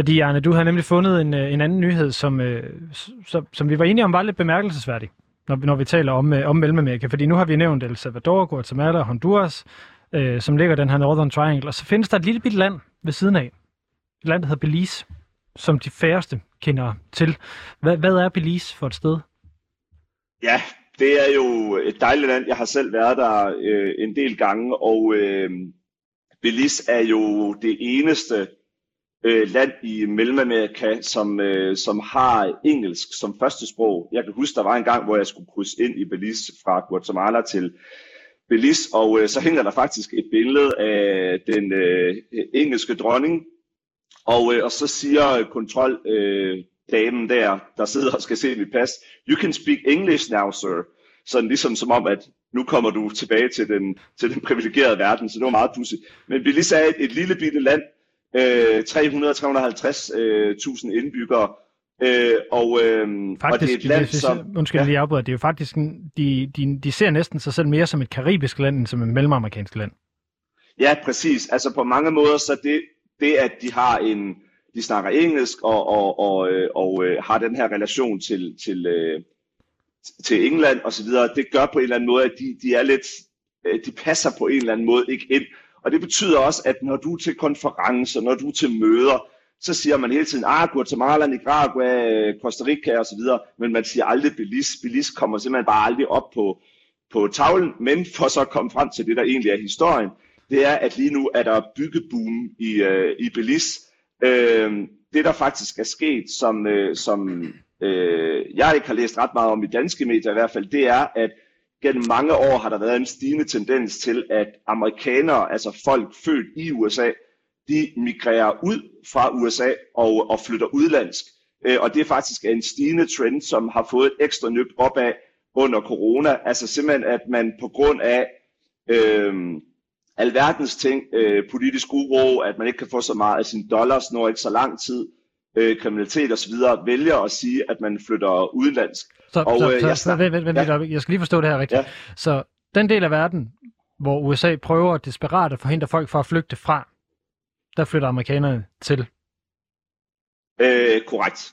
Fordi, Arne, du har nemlig fundet en, øh, en anden nyhed, som, øh, som, som vi var enige om var lidt bemærkelsesværdig, når, når vi taler om, øh, om Mellemamerika. Fordi nu har vi nævnt El Salvador, Guatemala og Honduras, øh, som ligger den her Northern Triangle. Og så findes der et lille bitte land ved siden af. Et land, der hedder Belize, som de færreste kender til. Hvad, hvad er Belize for et sted? Ja, det er jo et dejligt land. Jeg har selv været der øh, en del gange, og øh, Belize er jo det eneste øh, land i Mellemamerika, som, øh, som har engelsk som første sprog. Jeg kan huske, der var en gang, hvor jeg skulle krydse ind i Belize fra Guatemala til Belize, og øh, så hænger der faktisk et billede af den øh, engelske dronning, og, øh, og så siger kontrol øh, damen der, der sidder og skal se mit pas, you can speak English now, sir. Sådan ligesom som om, at nu kommer du tilbage til den, til den privilegerede verden, så det var meget pudsigt. Men Belize er et, et lille bitte land, øh, 300-350.000 øh, indbyggere. Øh, og, øh, faktisk, og det er et land, som... Undskyld, ja. lige afbryder. Det er jo faktisk, de, de, de ser næsten sig selv mere som et karibisk land, end som et mellemamerikansk land. Ja, præcis. Altså på mange måder, så det, det at de har en... De snakker engelsk og, og, og, og, og øh, har den her relation til, til, øh, til England og så videre, det gør på en eller anden måde, at de, de er lidt... Øh, de passer på en eller anden måde ikke ind og det betyder også, at når du er til konferencer, når du er til møder, så siger man hele tiden, ah, Guatemala, Nicaragua, Costa Rica og så videre, men man siger aldrig Belize. Belize kommer simpelthen bare aldrig op på, på tavlen, men for så at komme frem til det, der egentlig er historien, det er, at lige nu er der byggeboom i, øh, i Belize. Øh, det, der faktisk er sket, som, øh, som øh, jeg ikke har læst ret meget om i danske medier i hvert fald, det er, at gennem mange år har der været en stigende tendens til, at amerikanere, altså folk født i USA, de migrerer ud fra USA og, og flytter udlandsk. Øh, og det er faktisk en stigende trend, som har fået et ekstra nyk opad under corona. Altså simpelthen, at man på grund af øh, alverdens ting, øh, politisk uro, at man ikke kan få så meget af sine dollars, når ikke så lang tid, øh, kriminalitet osv., vælger at sige, at man flytter udenlandsk. Så, og, så, øh, jeg, så, vent, vent, vent, ja. jeg skal lige forstå det her rigtigt. Ja. Så den del af verden, hvor USA prøver desperat at forhindre folk fra at flygte fra, der flytter amerikanerne til. Øh, korrekt.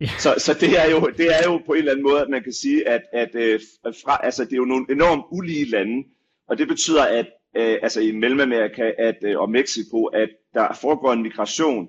Ja. Så, så det, er jo, det er jo på en eller anden måde, at man kan sige, at, at, at fra, altså, det er jo nogle enormt ulige lande, og det betyder, at øh, altså i Mellemamerika at, øh, og Mexico, at der foregår en migration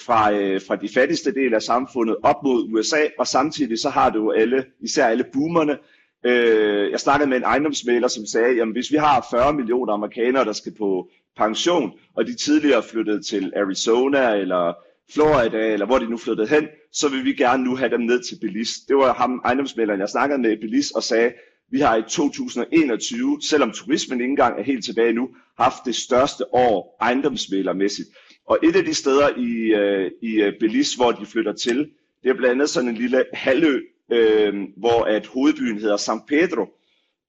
fra, øh, fra de fattigste dele af samfundet op mod USA, og samtidig så har du alle, især alle boomerne. Øh, jeg snakkede med en ejendomsmaler, som sagde, at hvis vi har 40 millioner amerikanere, der skal på pension, og de tidligere flyttede til Arizona eller Florida, eller hvor de nu flyttede hen, så vil vi gerne nu have dem ned til Belize. Det var ham, ejendomsmaleren, jeg snakkede med i Belize, og sagde, vi har i 2021, selvom turismen ikke engang er helt tilbage nu, haft det største år ejendomsmælermæssigt. Og et af de steder i, øh, i øh, Belize, hvor de flytter til, det er blandt andet sådan en lille halvø, øh, hvor at hovedbyen hedder San Pedro.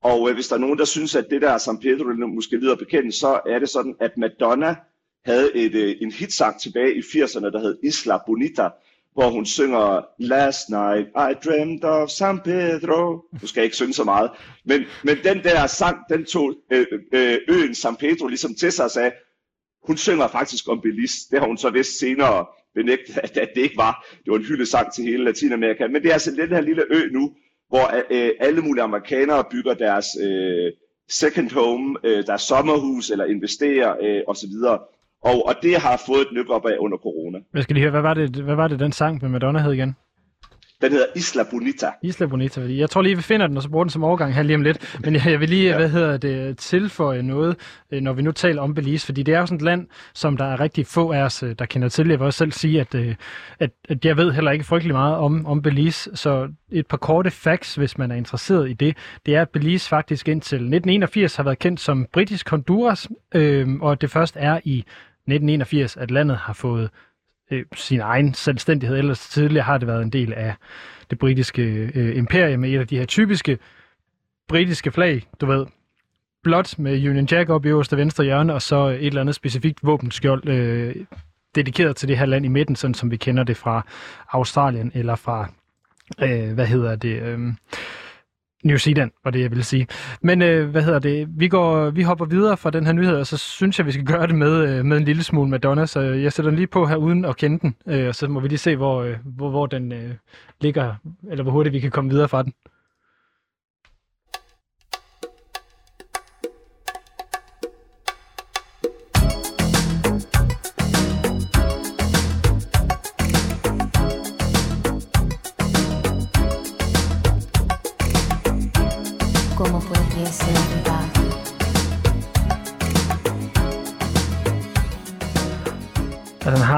Og øh, hvis der er nogen, der synes, at det der San Pedro måske lyder bekendt, så er det sådan, at Madonna havde et, øh, en hitsang tilbage i 80'erne, der hed Isla Bonita, hvor hun synger Last night I dreamed of San Pedro. Nu skal jeg ikke synge så meget. Men, men den der sang, den tog øh, øh, øh øen San Pedro ligesom til sig og sagde, hun synger faktisk om Belize. Det har hun så vist senere benægtet, at, at det ikke var. Det var en hyldesang til hele Latinamerika. Men det er altså den her lille ø nu, hvor øh, alle mulige amerikanere bygger deres øh, second home, øh, deres sommerhus eller investerer øh, osv. Og, og det har fået et nyk op af under corona. Jeg skal lige høre, hvad var det, hvad var det den sang med Madonna hed igen? Den hedder Isla Bonita. Isla Bonita, fordi jeg tror lige, vi finder den, og så bruger den som overgang her lige om lidt. Men jeg, jeg vil lige, ja. hvad hedder det, tilføje noget, øh, når vi nu taler om Belize, fordi det er jo sådan et land, som der er rigtig få af os, øh, der kender til. Jeg vil også selv sige, at, øh, at, at jeg ved heller ikke frygtelig meget om, om Belize, så et par korte facts, hvis man er interesseret i det, det er, at Belize faktisk indtil 1981 har været kendt som britisk Honduras, øh, og det først er i 1981, at landet har fået øh, sin egen selvstændighed. Ellers tidligere har det været en del af det britiske øh, imperium med et af de her typiske britiske flag, du ved, blot med Union Jack op i øverste venstre hjørne, og så et eller andet specifikt våbenskjold øh, dedikeret til det her land i midten, sådan som vi kender det fra Australien eller fra, øh, hvad hedder det, øh, New Zealand, var det, jeg ville sige. Men øh, hvad hedder det? Vi, går, vi hopper videre fra den her nyhed, og så synes jeg, vi skal gøre det med, øh, med en lille smule Madonna. Så jeg sætter den lige på her uden at kende den, øh, og så må vi lige se, hvor, øh, hvor, hvor den øh, ligger, eller hvor hurtigt vi kan komme videre fra den.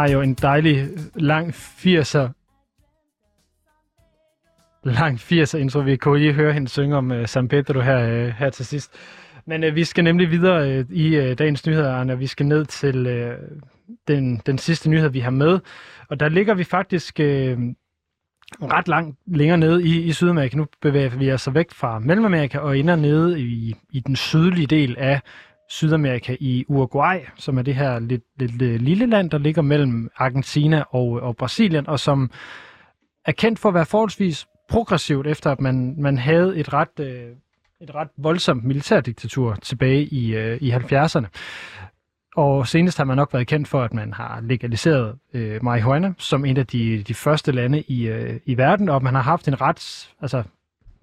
Har jo en dejlig lang 80'er lang 80'er intro. Vi kunne lige høre hende synge om uh, San Pedro her, uh, her til sidst. Men uh, vi skal nemlig videre uh, i uh, dagens nyheder, Arne. Vi skal ned til uh, den, den sidste nyhed, vi har med. Og der ligger vi faktisk uh, ret langt længere nede i, i Sydamerika. Nu bevæger vi os væk fra Mellemamerika og ender nede i, i den sydlige del af Sydamerika i Uruguay, som er det her lidt, lidt, lidt lille land, der ligger mellem Argentina og, og Brasilien, og som er kendt for at være forholdsvis progressivt, efter at man, man havde et ret, øh, et ret voldsomt militærdiktatur tilbage i, øh, i 70'erne. Og senest har man nok været kendt for, at man har legaliseret øh, marihuana som en af de, de første lande i, øh, i verden, og man har haft en ret, altså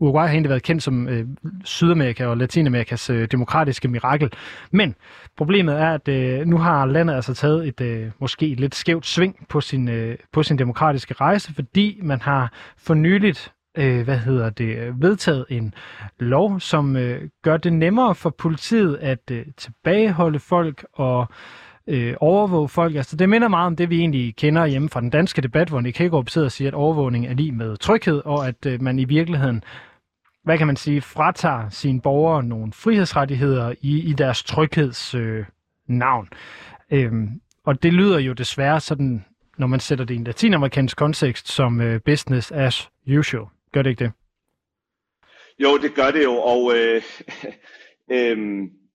Uruguay har egentlig været kendt som øh, Sydamerika og Latinamerikas øh, demokratiske mirakel. Men problemet er, at øh, nu har landet altså taget et øh, måske et lidt skævt sving på sin, øh, på sin demokratiske rejse, fordi man har for nyligt øh, hvad hedder det, vedtaget en lov, som øh, gør det nemmere for politiet at øh, tilbageholde folk og øh, overvåge folk. Altså, det minder meget om det, vi egentlig kender hjemme fra den danske debat, hvor Nick Hagerup sidder og siger, at overvågning er lige med tryghed, og at øh, man i virkeligheden hvad kan man sige, fratager sine borgere nogle frihedsrettigheder i, i deres trygheds øh, navn. Øhm, og det lyder jo desværre sådan når man sætter det i en latinamerikansk kontekst, som øh, business as usual. Gør det ikke det? Jo, det gør det jo, og øh, øh,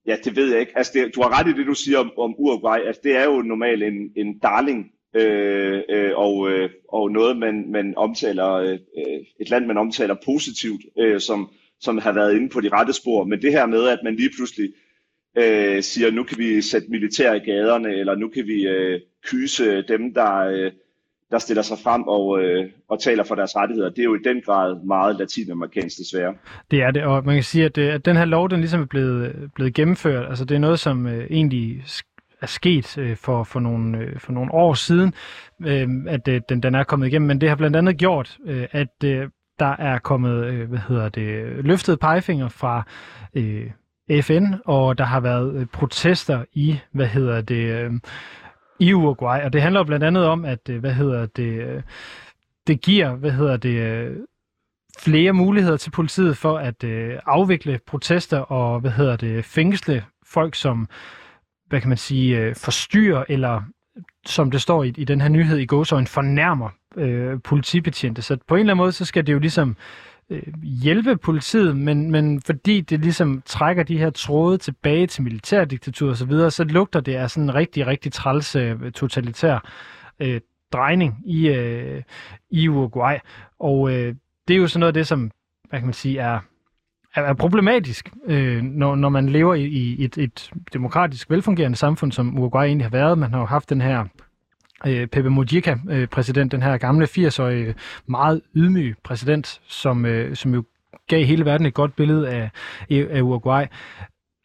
ja, det ved jeg ikke. Altså, det, du har ret i det, du siger om, om Uruguay. Altså, det er jo normalt en, en darling, øh, øh, og, øh, og noget, man, man omtaler, øh, et land, man omtaler positivt, øh, som, som har været inde på de rette spor. Men det her med, at man lige pludselig øh, siger, nu kan vi sætte militær i gaderne, eller nu kan vi øh, kyse dem, der, øh, der stiller sig frem og, øh, og taler for deres rettigheder. Det er jo i den grad meget latinamerikansk desværre. Det er det, og man kan sige, at, øh, at den her lov, den ligesom er blevet, blevet gennemført. Altså det er noget, som øh, egentlig er sket øh, for, for, nogle, øh, for nogle år siden, øh, at øh, den, den er kommet igennem. Men det har blandt andet gjort, øh, at øh, der er kommet, øh, hvad hedder det, løftet pegefinger fra øh, FN, og der har været øh, protester i, hvad hedder det, øh, i Uruguay, og det handler blandt andet om, at, øh, hvad hedder det, øh, det giver, hvad hedder det, øh, flere muligheder til politiet for at øh, afvikle protester og, hvad hedder det, fængsle folk, som, hvad kan man sige, øh, forstyrrer eller som det står i, i den her nyhed i gåsøjne, fornærmer øh, politibetjente. Så på en eller anden måde, så skal det jo ligesom øh, hjælpe politiet, men, men fordi det ligesom trækker de her tråde tilbage til militærdiktatur og så videre, så lugter det af sådan en rigtig, rigtig træls øh, totalitær øh, drejning i, øh, i Uruguay. Og øh, det er jo sådan noget af det, som hvad kan man sige, er, er problematisk, øh, når, når man lever i, i et, et demokratisk velfungerende samfund, som Uruguay egentlig har været. Man har jo haft den her øh, Pepe Mujica, øh, præsident, den her gamle 80-årige, meget ydmyge præsident, som, øh, som jo gav hele verden et godt billede af, af Uruguay.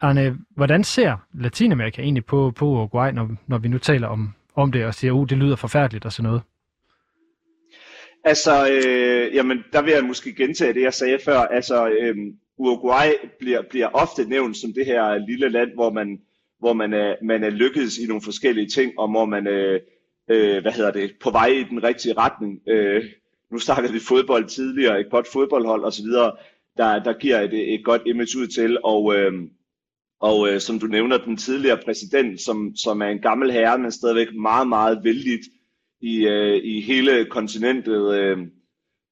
Arne, hvordan ser Latinamerika egentlig på, på Uruguay, når, når vi nu taler om, om det og siger, at uh, det lyder forfærdeligt og sådan noget? Altså, øh, jamen, der vil jeg måske gentage det, jeg sagde før. Altså, øh, Uruguay bliver, bliver ofte nævnt som det her lille land, hvor man, hvor man, er, man er lykkedes i nogle forskellige ting, og hvor man er øh, hvad hedder det, på vej i den rigtige retning. Øh, nu snakkede vi fodbold tidligere, et godt fodboldhold osv., der, der giver et, et godt image ud til, og, øh, og øh, som du nævner, den tidligere præsident, som, som er en gammel herre, men stadigvæk meget, meget vældigt i, øh, i hele kontinentet, øh,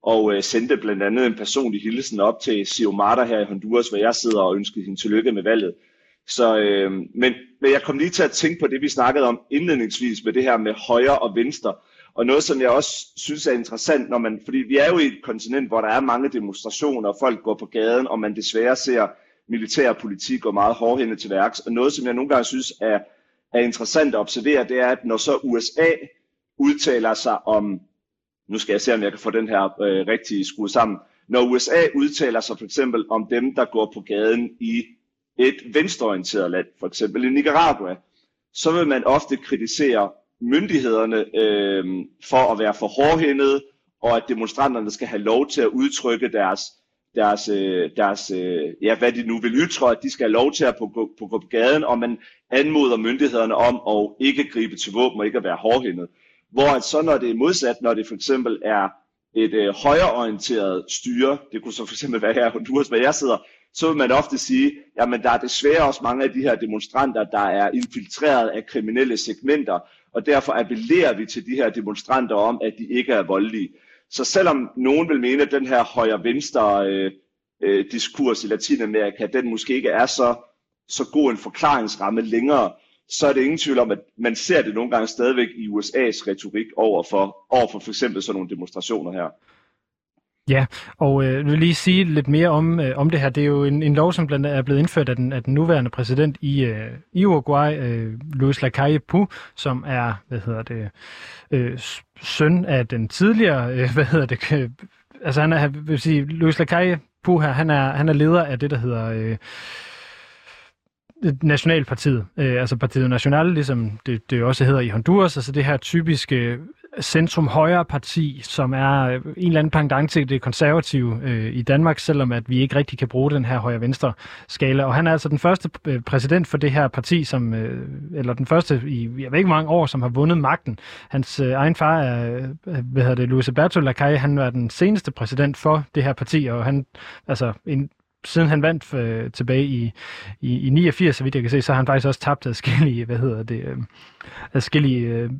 og øh, sendte blandt andet en personlig hilsen op til Xiomara her i Honduras, hvor jeg sidder og ønsker hende tillykke med valget. Så, øh, men, men jeg kom lige til at tænke på det, vi snakkede om indledningsvis med det her med højre og venstre. Og noget, som jeg også synes er interessant, når man, fordi vi er jo i et kontinent, hvor der er mange demonstrationer, og folk går på gaden, og man desværre ser militær politik og meget hårdhændet til værks. Og noget, som jeg nogle gange synes er, er interessant at observere, det er, at når så USA udtaler sig om, nu skal jeg se, om jeg kan få den her øh, rigtig skruet sammen, når USA udtaler sig for eksempel om dem, der går på gaden i et venstreorienteret land, for eksempel i Nicaragua, så vil man ofte kritisere myndighederne øh, for at være for hårdhændede, og at demonstranterne skal have lov til at udtrykke deres, deres, øh, deres øh, ja, hvad de nu vil ytre, at de skal have lov til at på, på, på, på gaden, og man anmoder myndighederne om at ikke gribe til våben og ikke at være hårdhændet. Hvor at så når det er modsat, når det for eksempel er et øh, højreorienteret styre, det kunne så for eksempel være her i Honduras, hvor jeg sidder, så vil man ofte sige, jamen der er desværre også mange af de her demonstranter, der er infiltreret af kriminelle segmenter, og derfor appellerer vi til de her demonstranter om, at de ikke er voldelige. Så selvom nogen vil mene, at den her højre-venstre øh, øh, diskurs i Latinamerika, den måske ikke er så, så god en forklaringsramme længere, så er det ingen tvivl om, at man ser det nogle gange stadigvæk i USA's retorik over for, over for for eksempel sådan nogle demonstrationer her. Ja, og øh, vil lige sige lidt mere om, øh, om det her. Det er jo en, en lov, som blandt andet er blevet indført af den, af den nuværende præsident i, øh, i Uruguay, øh, Luis Lacalle Pou, som er, hvad hedder det, øh, søn af den tidligere, øh, hvad hedder det, øh, altså han er, vil sige, Luis Lacalle Pou her, han er, han er leder af det, der hedder... Øh, Nationalpartiet, øh, altså Partiet National, ligesom det, det også hedder i Honduras, altså det her typiske centrum-højre parti, som er øh, en eller anden pendant til det konservative øh, i Danmark, selvom at vi ikke rigtig kan bruge den her højre-venstre skala. Og han er altså den første øh, præsident for det her parti, som, øh, eller den første i jeg ved ikke mange år, som har vundet magten. Hans øh, egen far er, øh, hvad hedder det, Luis Alberto Lacalle, han var den seneste præsident for det her parti, og han, altså en, siden han vandt øh, tilbage i, i, i 89, så vidt jeg kan se, så har han faktisk også tabt adskillige, hvad hedder det, øh, adskillige øh,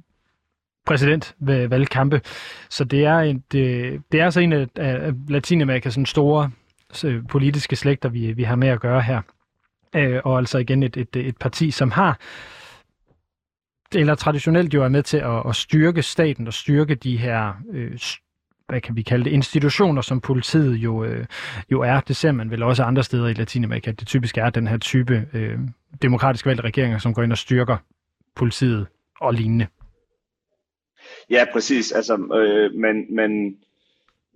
præsidentvalgkampe. Øh, så det er, et, det, det er altså en af, af Latinamerikas sådan store øh, politiske slægter, vi, vi har med at gøre her. Øh, og altså igen et, et, et parti, som har eller traditionelt jo er med til at, at styrke staten og styrke de her øh, hvad kan vi kalde det, institutioner, som politiet jo, øh, jo er. Det ser man vel også andre steder i Latinamerika. Det typisk er den her type øh, demokratisk valgte regeringer, som går ind og styrker politiet og lignende. Ja, præcis. Altså, øh, men, men,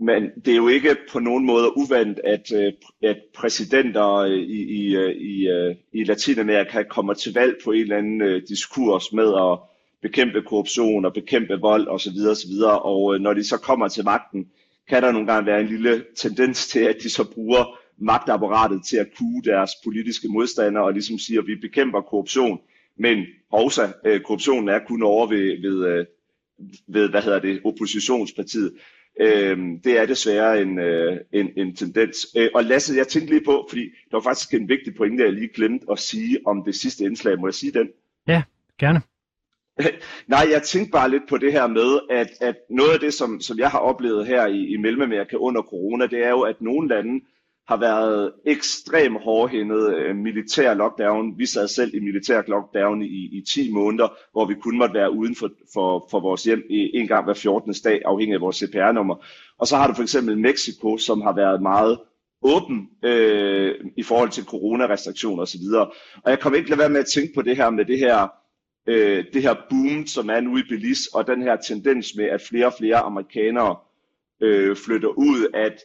men det er jo ikke på nogen måde uvandt, at, øh, at præsidenter i, i, øh, i, øh, i Latinamerika kommer til valg på en eller anden diskurs med at bekæmpe korruption og bekæmpe vold osv. osv. Og øh, når de så kommer til magten, kan der nogle gange være en lille tendens til, at de så bruger magtapparatet til at kue deres politiske modstandere og ligesom siger, at vi bekæmper korruption, men også øh, korruptionen er kun over ved, ved, øh, ved hvad hedder det, oppositionspartiet. Øh, det er desværre en, øh, en, en tendens. Øh, og Lasse, jeg tænkte lige på, fordi der var faktisk en vigtig pointe, jeg lige glemte at sige om det sidste indslag. Må jeg sige den? Ja, gerne. Nej, jeg tænkte bare lidt på det her med, at, at noget af det, som, som jeg har oplevet her i, i Mellemamerika under corona, det er jo, at nogle lande har været ekstremt hårdhændet øh, militær lockdown. Vi sad selv i militær lockdown i, i 10 måneder, hvor vi kun måtte være uden for, for, for vores hjem en gang hver 14. dag, afhængig af vores CPR-nummer. Og så har du for eksempel Mexico, som har været meget åben øh, i forhold til coronarestriktioner osv. Og jeg kommer ikke lade være med at tænke på det her med det her øh, det her boom, som er nu i Belize, og den her tendens med, at flere og flere amerikanere øh, flytter ud, at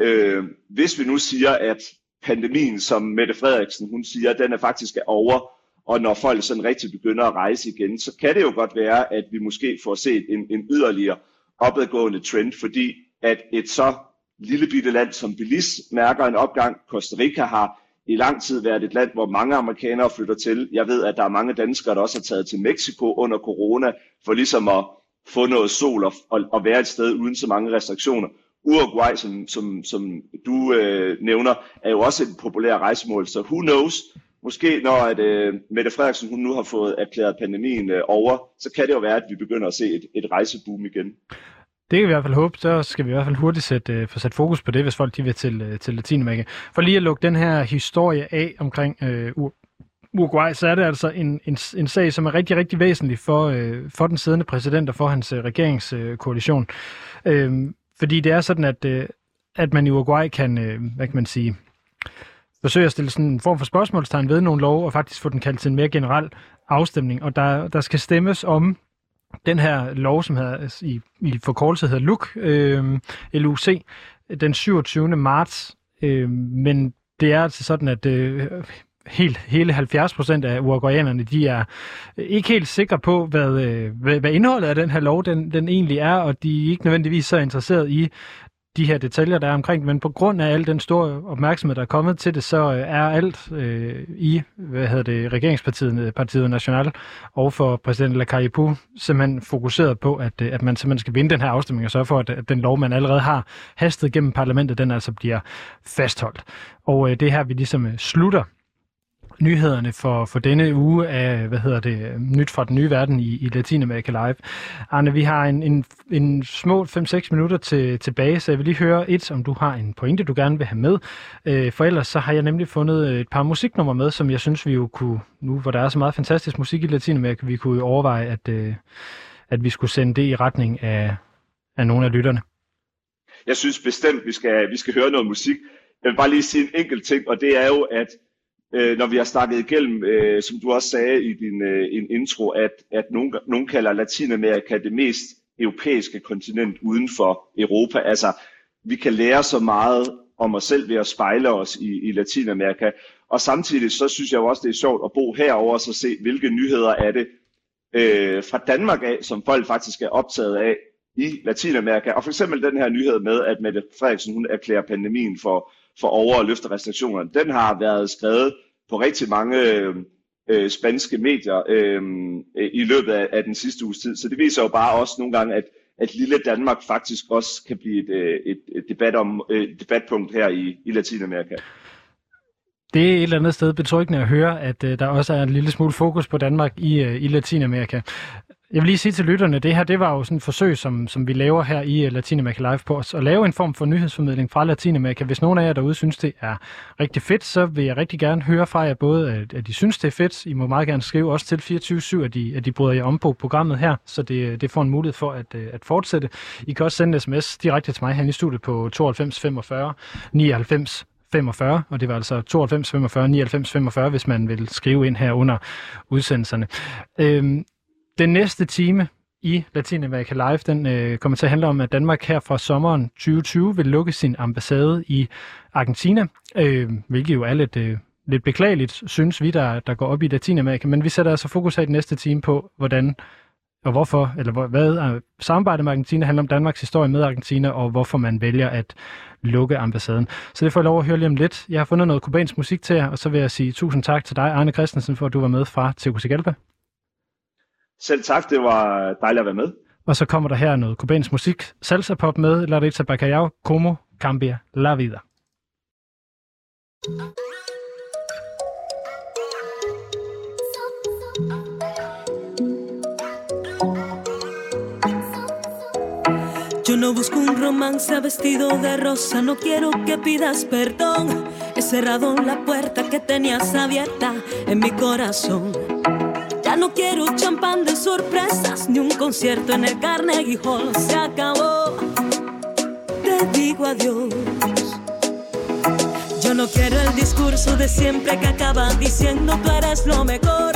øh, hvis vi nu siger, at pandemien, som Mette Frederiksen hun siger, den er faktisk er over, og når folk sådan rigtig begynder at rejse igen, så kan det jo godt være, at vi måske får set en, en yderligere opadgående trend, fordi at et så lille bitte land som Belize mærker en opgang. Costa Rica har i lang tid været et land, hvor mange amerikanere flytter til. Jeg ved, at der er mange danskere, der også har taget til Mexico under corona, for ligesom at få noget sol og, og, og være et sted uden så mange restriktioner. Uruguay, som, som, som du øh, nævner, er jo også et populært rejsemål, så who knows, måske når at, øh, Mette Frederiksen hun nu har fået erklæret pandemien øh, over, så kan det jo være, at vi begynder at se et, et rejseboom igen. Det kan vi i hvert fald håbe, så skal vi i hvert fald hurtigt sætte, øh, få sat fokus på det, hvis folk de vil til, øh, til Latinamerika. For lige at lukke den her historie af omkring øh, Uruguay, så er det altså en, en, en sag, som er rigtig, rigtig væsentlig for, øh, for den siddende præsident og for hans øh, regeringskoalition. Øh, fordi det er sådan, at, øh, at man i Uruguay kan, øh, hvad kan man sige, forsøge at stille sådan en form for spørgsmålstegn ved nogle lov, og faktisk få den kaldt til en mere generel afstemning. Og der, der skal stemmes om den her lov, som hedder, altså, i, i forkortelse hedder LUC, øh, LUC, den 27. marts. Øh, men det er altså sådan, at øh, helt, hele 70 procent af uruguayanerne, de er øh, ikke helt sikre på, hvad, øh, hvad, hvad indholdet af den her lov den, den egentlig er, og de er ikke nødvendigvis så interesseret i de her detaljer, der er omkring men på grund af al den store opmærksomhed, der er kommet til det, så øh, er alt øh, i hvad hedder det, regeringspartiet, øh, Partiet National og for præsident Lacaripu simpelthen fokuseret på, at, øh, at man simpelthen skal vinde den her afstemning og sørge for, at, at den lov, man allerede har hastet gennem parlamentet, den altså bliver fastholdt. Og øh, det er her, vi ligesom slutter nyhederne for, for denne uge af, hvad hedder det, nyt fra den nye verden i, i Latinamerika Live. Arne, vi har en, en, en små 5-6 minutter til, tilbage, så jeg vil lige høre et, om du har en pointe, du gerne vil have med. Øh, for ellers så har jeg nemlig fundet et par musiknumre med, som jeg synes, vi jo kunne, nu hvor der er så meget fantastisk musik i Latinamerika, vi kunne overveje, at, øh, at vi skulle sende det i retning af, af nogle af lytterne. Jeg synes bestemt, vi skal, vi skal høre noget musik. Jeg vil bare lige sige en enkelt ting, og det er jo, at øh, når vi har snakket igennem, øh, som du også sagde i din øh, en intro, at, at nogen, nogen kalder Latinamerika det mest europæiske kontinent uden for Europa. Altså, vi kan lære så meget om os selv ved at spejle os i, i Latinamerika. Og samtidig så synes jeg jo også, det er sjovt at bo herover og så se, hvilke nyheder er det øh, fra Danmark af, som folk faktisk er optaget af i Latinamerika. Og for eksempel den her nyhed med, at Mette Frederiksen hun erklærer pandemien for, for over- og løfte restriktionerne, den har været skrevet på rigtig mange øh, øh, spanske medier øh, i løbet af, af den sidste uges tid. Så det viser jo bare også nogle gange, at, at lille Danmark faktisk også kan blive et, øh, et, et debat om, øh, et debatpunkt her i, i Latinamerika. Det er et eller andet sted betryggende at høre, at øh, der også er en lille smule fokus på Danmark i, øh, i Latinamerika. Jeg vil lige sige til lytterne, det her det var jo sådan et forsøg, som, som vi laver her i øh, Latinamerika Live på os, at lave en form for nyhedsformidling fra Latinamerika. Hvis nogen af jer derude synes, det er rigtig fedt, så vil jeg rigtig gerne høre fra jer både, at, at I synes, det er fedt. I må meget gerne skrive også til 24-7, at I, at I bryder jer om på programmet her, så det, det får en mulighed for at, øh, at fortsætte. I kan også sende en sms direkte til mig her i studiet på 92 45 99 45, og det var altså 92 45 99 45, hvis man vil skrive ind her under udsendelserne. Øhm, den næste time i Latinamerika Live, den øh, kommer til at handle om, at Danmark her fra sommeren 2020 vil lukke sin ambassade i Argentina, øh, hvilket jo er lidt, øh, lidt beklageligt, synes vi, der, der går op i Latinamerika. Men vi sætter altså fokus her i næste time på, hvordan og hvorfor, eller hvad øh, samarbejdet med Argentina handler om Danmarks historie med Argentina, og hvorfor man vælger at lukke ambassaden. Så det får jeg lov at høre lige om lidt. Jeg har fundet noget kubansk musik til jer, og så vil jeg sige tusind tak til dig, Arne Christensen, for at du var med fra Tegucigalpa. Selv tak, det var dejligt at være med. Og så kommer der her noget kubansk musik, salsa pop med Larissa Bacallao, Como Cambia La Vida. Yo no busco un romance vestido de rosa, no quiero que pidas perdón. He cerrado la puerta que tenías abierta en mi corazón. No quiero champán de sorpresas, ni un concierto en el Carnegie Hall. Se acabó. Te digo adiós. Yo no quiero el discurso de siempre que acaba diciendo tú eres lo mejor.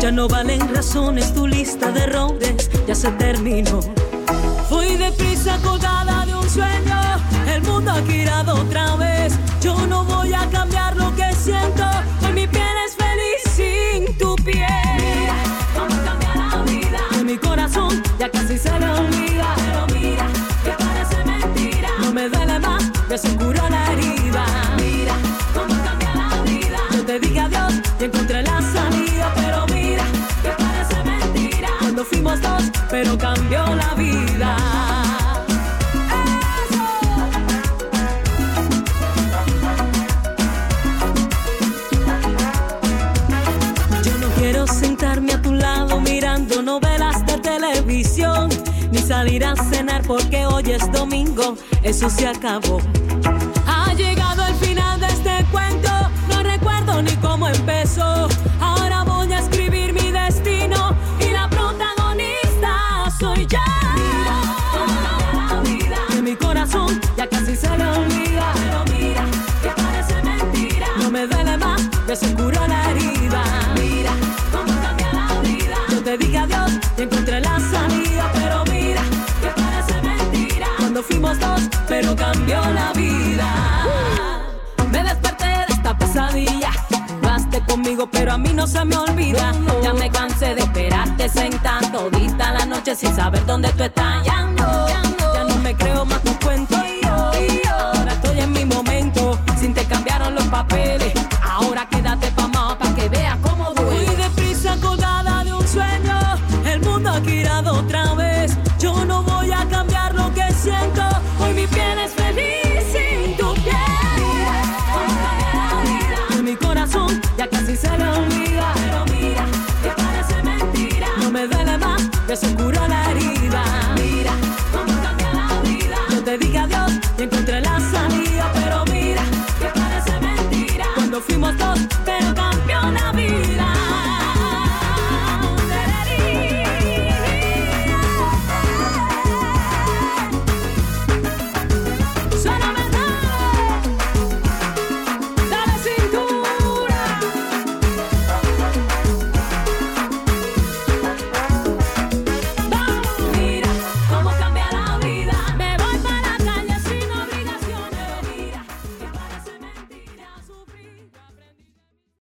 Ya no valen razones tu lista de errores, ya se terminó. Fui deprisa colgada de un sueño, el mundo ha girado otra vez. Porque hoy es domingo, eso se acabó. Conmigo, pero a mí no se me olvida. Ya me cansé de esperarte sentado todita la noche sin saber dónde tú estás.